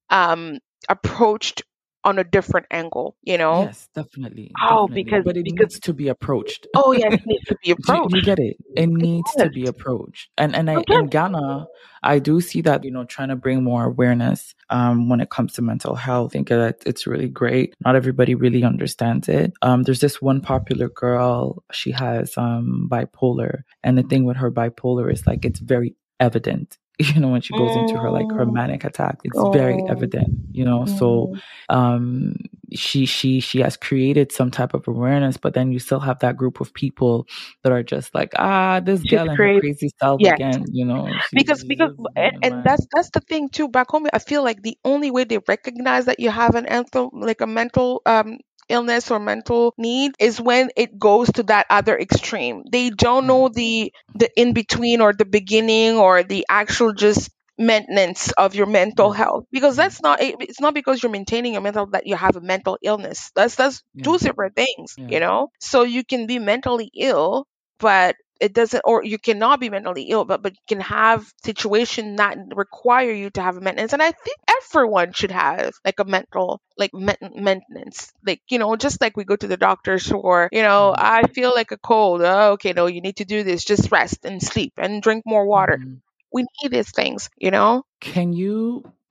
B: um, approached on a different angle, you know?
A: yes definitely
B: Oh,
A: definitely.
B: because-
A: but it
B: because-
A: needs to be approached
B: Oh, yes, it needs to be
A: Do you,
B: approached.
A: you get it? It needs to be approached, and and I,
B: Okay.
A: in Ghana, I do see that you know trying to bring more awareness um, when it comes to mental health. I think that it's really great. Not everybody really understands it. Um, there's this one popular girl. She has um, bipolar, and the thing with her bipolar is like it's very evident. You know, when she goes into her like her
B: Mm.
A: manic attack, it's very
B: Oh.
A: evident. You know, so
B: Mm.
A: um she she she has created some type of awareness but then you still have that group of people that are just like ah this
B: She's
A: girl and her
B: crazy.
A: crazy self again you know
B: because because and, and that's that's the thing too back home i feel like the only way they recognize that you have an mental like a mental um illness or mental need is when it goes to that other extreme. They don't know mm-hmm. the the in between or the beginning or the actual just maintenance of your mental
A: mm-hmm.
B: health. Because
A: mm-hmm.
B: that's not it's not because you're maintaining your mental that you have a mental illness. That's that's
A: Yeah.
B: two separate things
A: Yeah.
B: you know? So you can be mentally ill but it doesn't or you cannot be mentally ill but but you can have situation that require you to have a maintenance. And i think everyone should have like a mental like maintenance. Like you know just like we go to the doctors for you know
A: Mhm.
B: i feel like a cold. Oh, okay no you need to do this. Just rest and sleep and drink more water.
A: Mhm.
B: we need these things you know?
A: Can you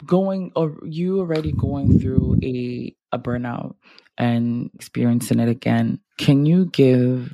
A: going or you already going through a a burnout and experiencing it again can you give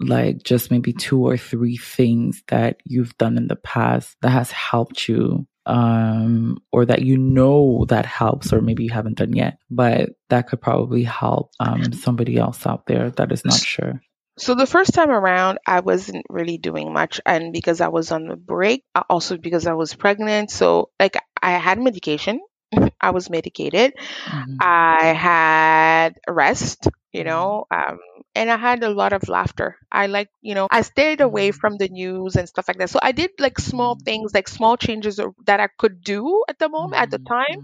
A: like just maybe two or three things that you've done in the past that has helped you um or that you know that helps or maybe you haven't done yet but that could probably help um somebody else out there that is not sure.
B: So the first time around, I wasn't really doing much, and because I was on a break, uh, also because I was pregnant, so like I had medication, I was medicated,
A: Mhm.
B: I had rest, you
A: Mhm.
B: know, um, and I had a lot of laughter. I like, you know, I stayed away
A: Mhm.
B: from the news and stuff like that. So I did like small
A: Mhm.
B: things, like small changes that I could do at the moment, at the time.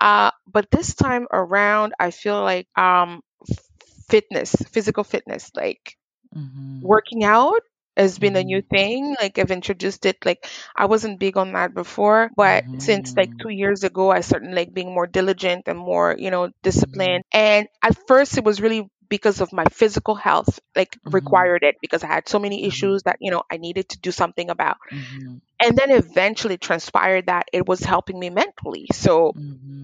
B: Uh, but this time around, I feel like um, fitness, physical fitness, like
A: Mhm.
B: working out has been a new
A: Mhm.
B: thing. Like I've introduced it. Like I wasn't big on that before, but since like
A: Mhm.
B: two years ago, I started like being more diligent and more, you know,
A: Mm-hmm.
B: disciplined. And at first, it was really because of my physical health, like
A: Mhm.
B: required it because I had so many issues that you know I needed to do something about. And then eventually transpired that it was helping me mentally. So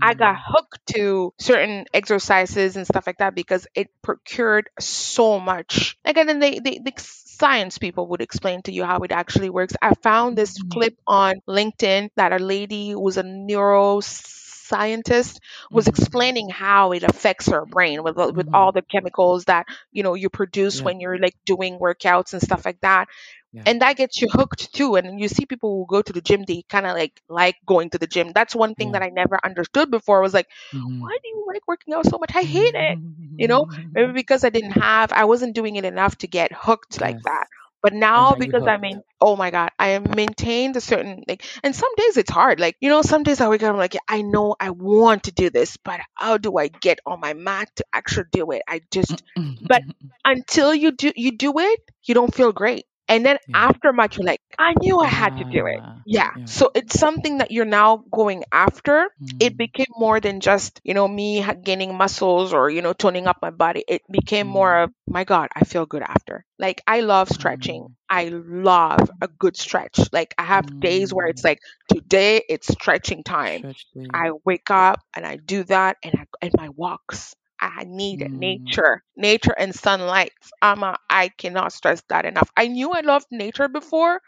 B: I got hooked to certain exercises and stuff like that because it procured so much. Like, and then they, they, the science people would explain to you how it actually works. I found this
A: Mhm.
B: clip on LinkedIn that a lady who was a neuroscientist was
A: Mhm.
B: explaining how it affects her brain with with all the chemicals that you know you produce
A: Yeah.
B: when you're like doing workouts and stuff like that
A: Yeah.
B: and that gets you hooked too and you see people who go to the gym they kind of like like going to the gym. That's one thing
A: Yeah.
B: that i never understood before. Was like
A: Mhm.
B: why do you like working out so much? I hate it. You know? Maybe because i didn't have i wasn't doing it enough to get hooked like that. But now because i mean oh my god i am maintained a certain like and some days it's hard. Like you know some days i wake up i'm like i know i want to do this but how do i get on my mat to actually do it? I just but until you do you do it you don't feel great And then
A: Yeah.
B: after March, you're like, I knew I had to do it.
A: Ah,
B: Yeah.
A: yeah.
B: So it's something that you're now going after. It
A: Mm,
B: became more than just, you know, me gaining muscles or, you know, toning up my body. It became more
A: mm,
B: of, my God, I feel good after. Like, I love stretching.
A: mm,
B: I love a good stretch. Like, I have days where it's
A: mm.
B: like, today it's stretching time. I wake up and I do that and I and my walks. I need
A: Mm,
B: nature, nature and sunlight. Um, uh, I cannot stress that enough. I knew I loved nature before,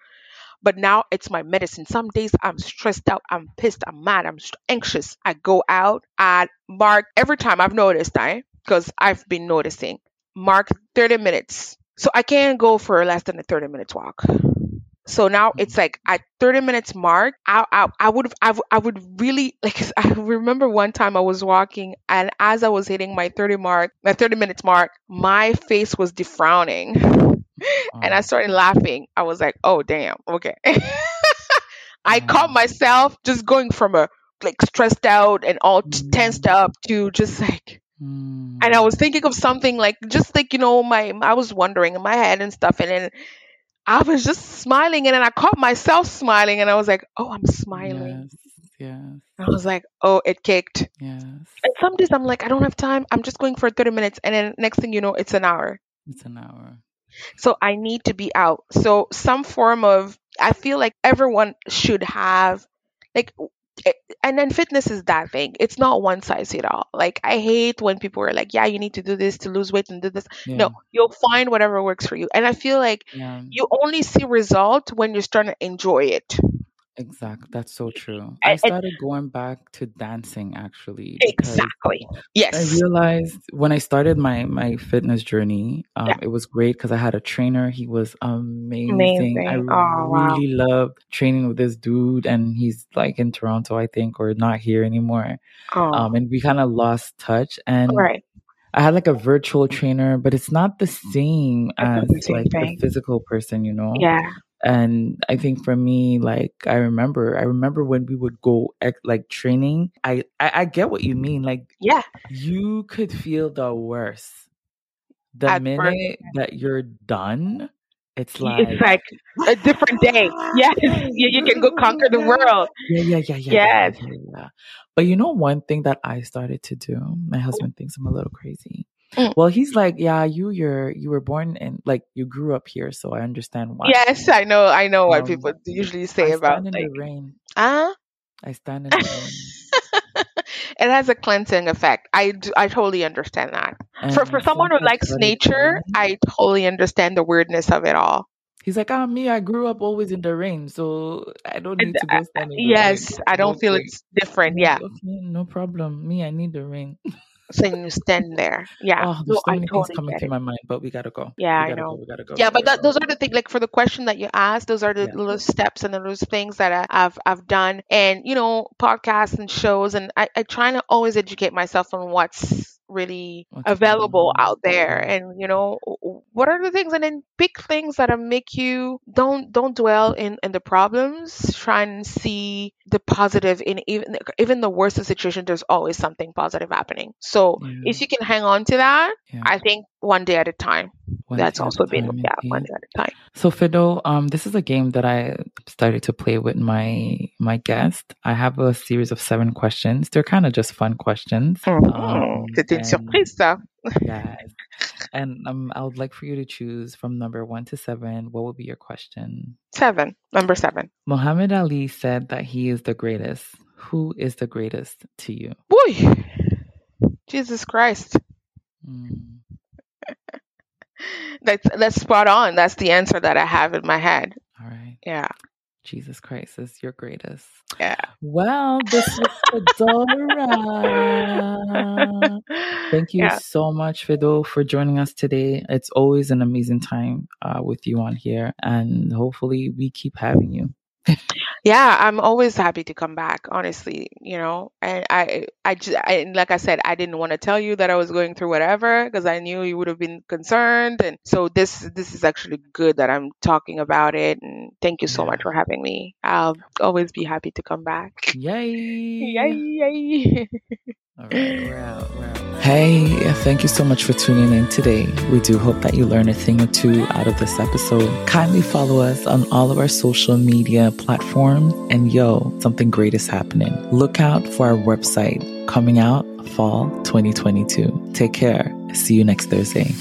B: but now it's my medicine. Some days I'm stressed out, I'm pissed, I'm mad, I'm anxious. I go out and mark every time I've noticed, I because I've been noticing, mark 30 minutes. So I can't go for less than a 30 minutes walk. So now
A: mm,
B: it's like at 30 minutes mark, I I, I would I, I would really like I remember one time I was walking and as I was hitting my 30 mark, my 30 minutes mark, my face was defrowning. And I
A: oh,
B: started laughing. I was like, "Oh damn, okay." I caught
A: oh,
B: myself just going from a like stressed out and all t- tensed
A: mm,
B: up to just like and I
A: mm,
B: was thinking of something like just like you know my I was wondering in my head and stuff and then I was just smiling and then I caught myself smiling and I was like, oh, I'm smiling.
A: yes, yes,
B: I was like, oh, it kicked.
A: yes.
B: And some days I'm like, I don't have time. I'm just going for 30 minutes. And then next thing you know, it's an hour.
A: It's an hour.
B: So I need to be out. So some form of, I feel like everyone should have, like, eh, and then fitness is that thing. It's not one size fit all. Like I hate when people are like, "Yeah, you need to do this to lose weight and do this."
A: Yeah,
B: No, you'll find whatever works for you. And I feel like
A: yeah,
B: you only see result when you're starting to enjoy it.
A: Exactly. That's so true. I
B: And,
A: started going back to dancing actually because
B: exactly, Yes.
A: I
B: yes,
A: realized when I started my my fitness journey,
B: yeah,
A: um, it was great because I had a trainer. He was amazing. I
B: amazing. Oh wow,
A: really loved training with this dude, and he's like in Toronto, I think, or not here anymore.
B: oh
A: Um, and we kind of lost touch. And
B: right.
A: I had like a virtual trainer, but it's not the same
B: It's not
A: as
B: the same
A: like the
B: thing.
A: physical person, you know.
B: Yeah,
A: And I think for me, like I remember, I remember when we would go like training. I, I I get what you mean. Like
B: yeah.
A: you could feel the worst the
B: At first,
A: minute that you're done. It's
B: y- it's
A: like
B: like a different day. Yes, you, you can go conquer the world.
A: yeah, yeah, yeah, yeah, yeah, yeah, yeah, yeah. But you know, one thing that I started to do, my oh. husband thinks I'm a little crazy.
B: Mm.
A: Well, he's like, yeah, you, you're, you were born in, like, you grew up here, so I understand why.
B: Yes, I know. I know what people
A: Um,
B: usually say
A: I
B: about
A: stand in
B: like,
A: the rain.
B: ah.
A: I stand in the rain,
B: it has a cleansing effect. I do, I totally understand that. For for someone who likes nature, I totally understand the weirdness of it all.
A: he's like, ah, me, I grew up always in the rain, so I don't
B: And,
A: need to
B: uh,
A: go stand in the rain.
B: yes, I
A: I
B: don't feel it's different. Yeah.
A: okay, no problem. Me, I need the rain.
B: So you stand there. Yeah.
A: Oh, there's so
B: I
A: many things coming to my mind, but we gotta go.
B: Yeah, I
A: gotta go.
B: know.
A: We gotta go.
B: Yeah,
A: We
B: but
A: gotta
B: that,
A: go.
B: those are the things. Like for the question that you asked, those are the
A: Yeah.
B: little steps and the little things that I, I've I've done, and you know, podcasts and shows, and I, I try to always educate myself on what's really available out there, and you know, what are the things, and then pick things that make you don't don't dwell in in the problems. Try and see the positive in even even the worst of situation. There's always something positive happening. So
A: Yeah.
B: if you can hang on to that,
A: Yeah.
B: I think one day at a time.
A: One
B: That's also been
A: time,
B: yeah, one at a time.
A: So Fido, um, this is a game that I started to play with my my guest. I have a series of seven questions. They're kind of just fun questions.
B: Mhm.
A: Um,
B: une
A: and
B: surprise, ça.
A: yes, and um, I would like for you to choose from number one to seven. What would be your question?
B: Seven. Number seven.
A: Muhammad Ali said that he is the greatest. Who is the greatest to you?
B: Boy. Jesus Christ.
A: Mm,
B: That's that's spot on. That's the answer that I have in my head.
A: all right.
B: Yeah.
A: Jesus Christ is your greatest.
B: Yeah.
A: Well, this was Fedora. Thank you
B: Yeah.
A: so much, Fido, for joining us today. It's always an amazing time uh, with you on here, and hopefully, we keep having you.
B: Yeah, I'm always happy to come back, honestly, you know. And I I just I, like I said, I didn't want to tell you that I was going through whatever because I knew you would have been concerned. And so this this is actually good that I'm talking about it. And thank you so
A: Yeah.
B: much for having me. I'll always be happy to come back.
A: Yay!
B: Yay! yay.
A: Hey, thank you so much for tuning in today. We do hope that you learn a thing or two out of this episode. Kindly follow us on all of our social media platforms. And yo, something great is happening. Look out for our website coming out fall 2022. Take care. See you next Thursday.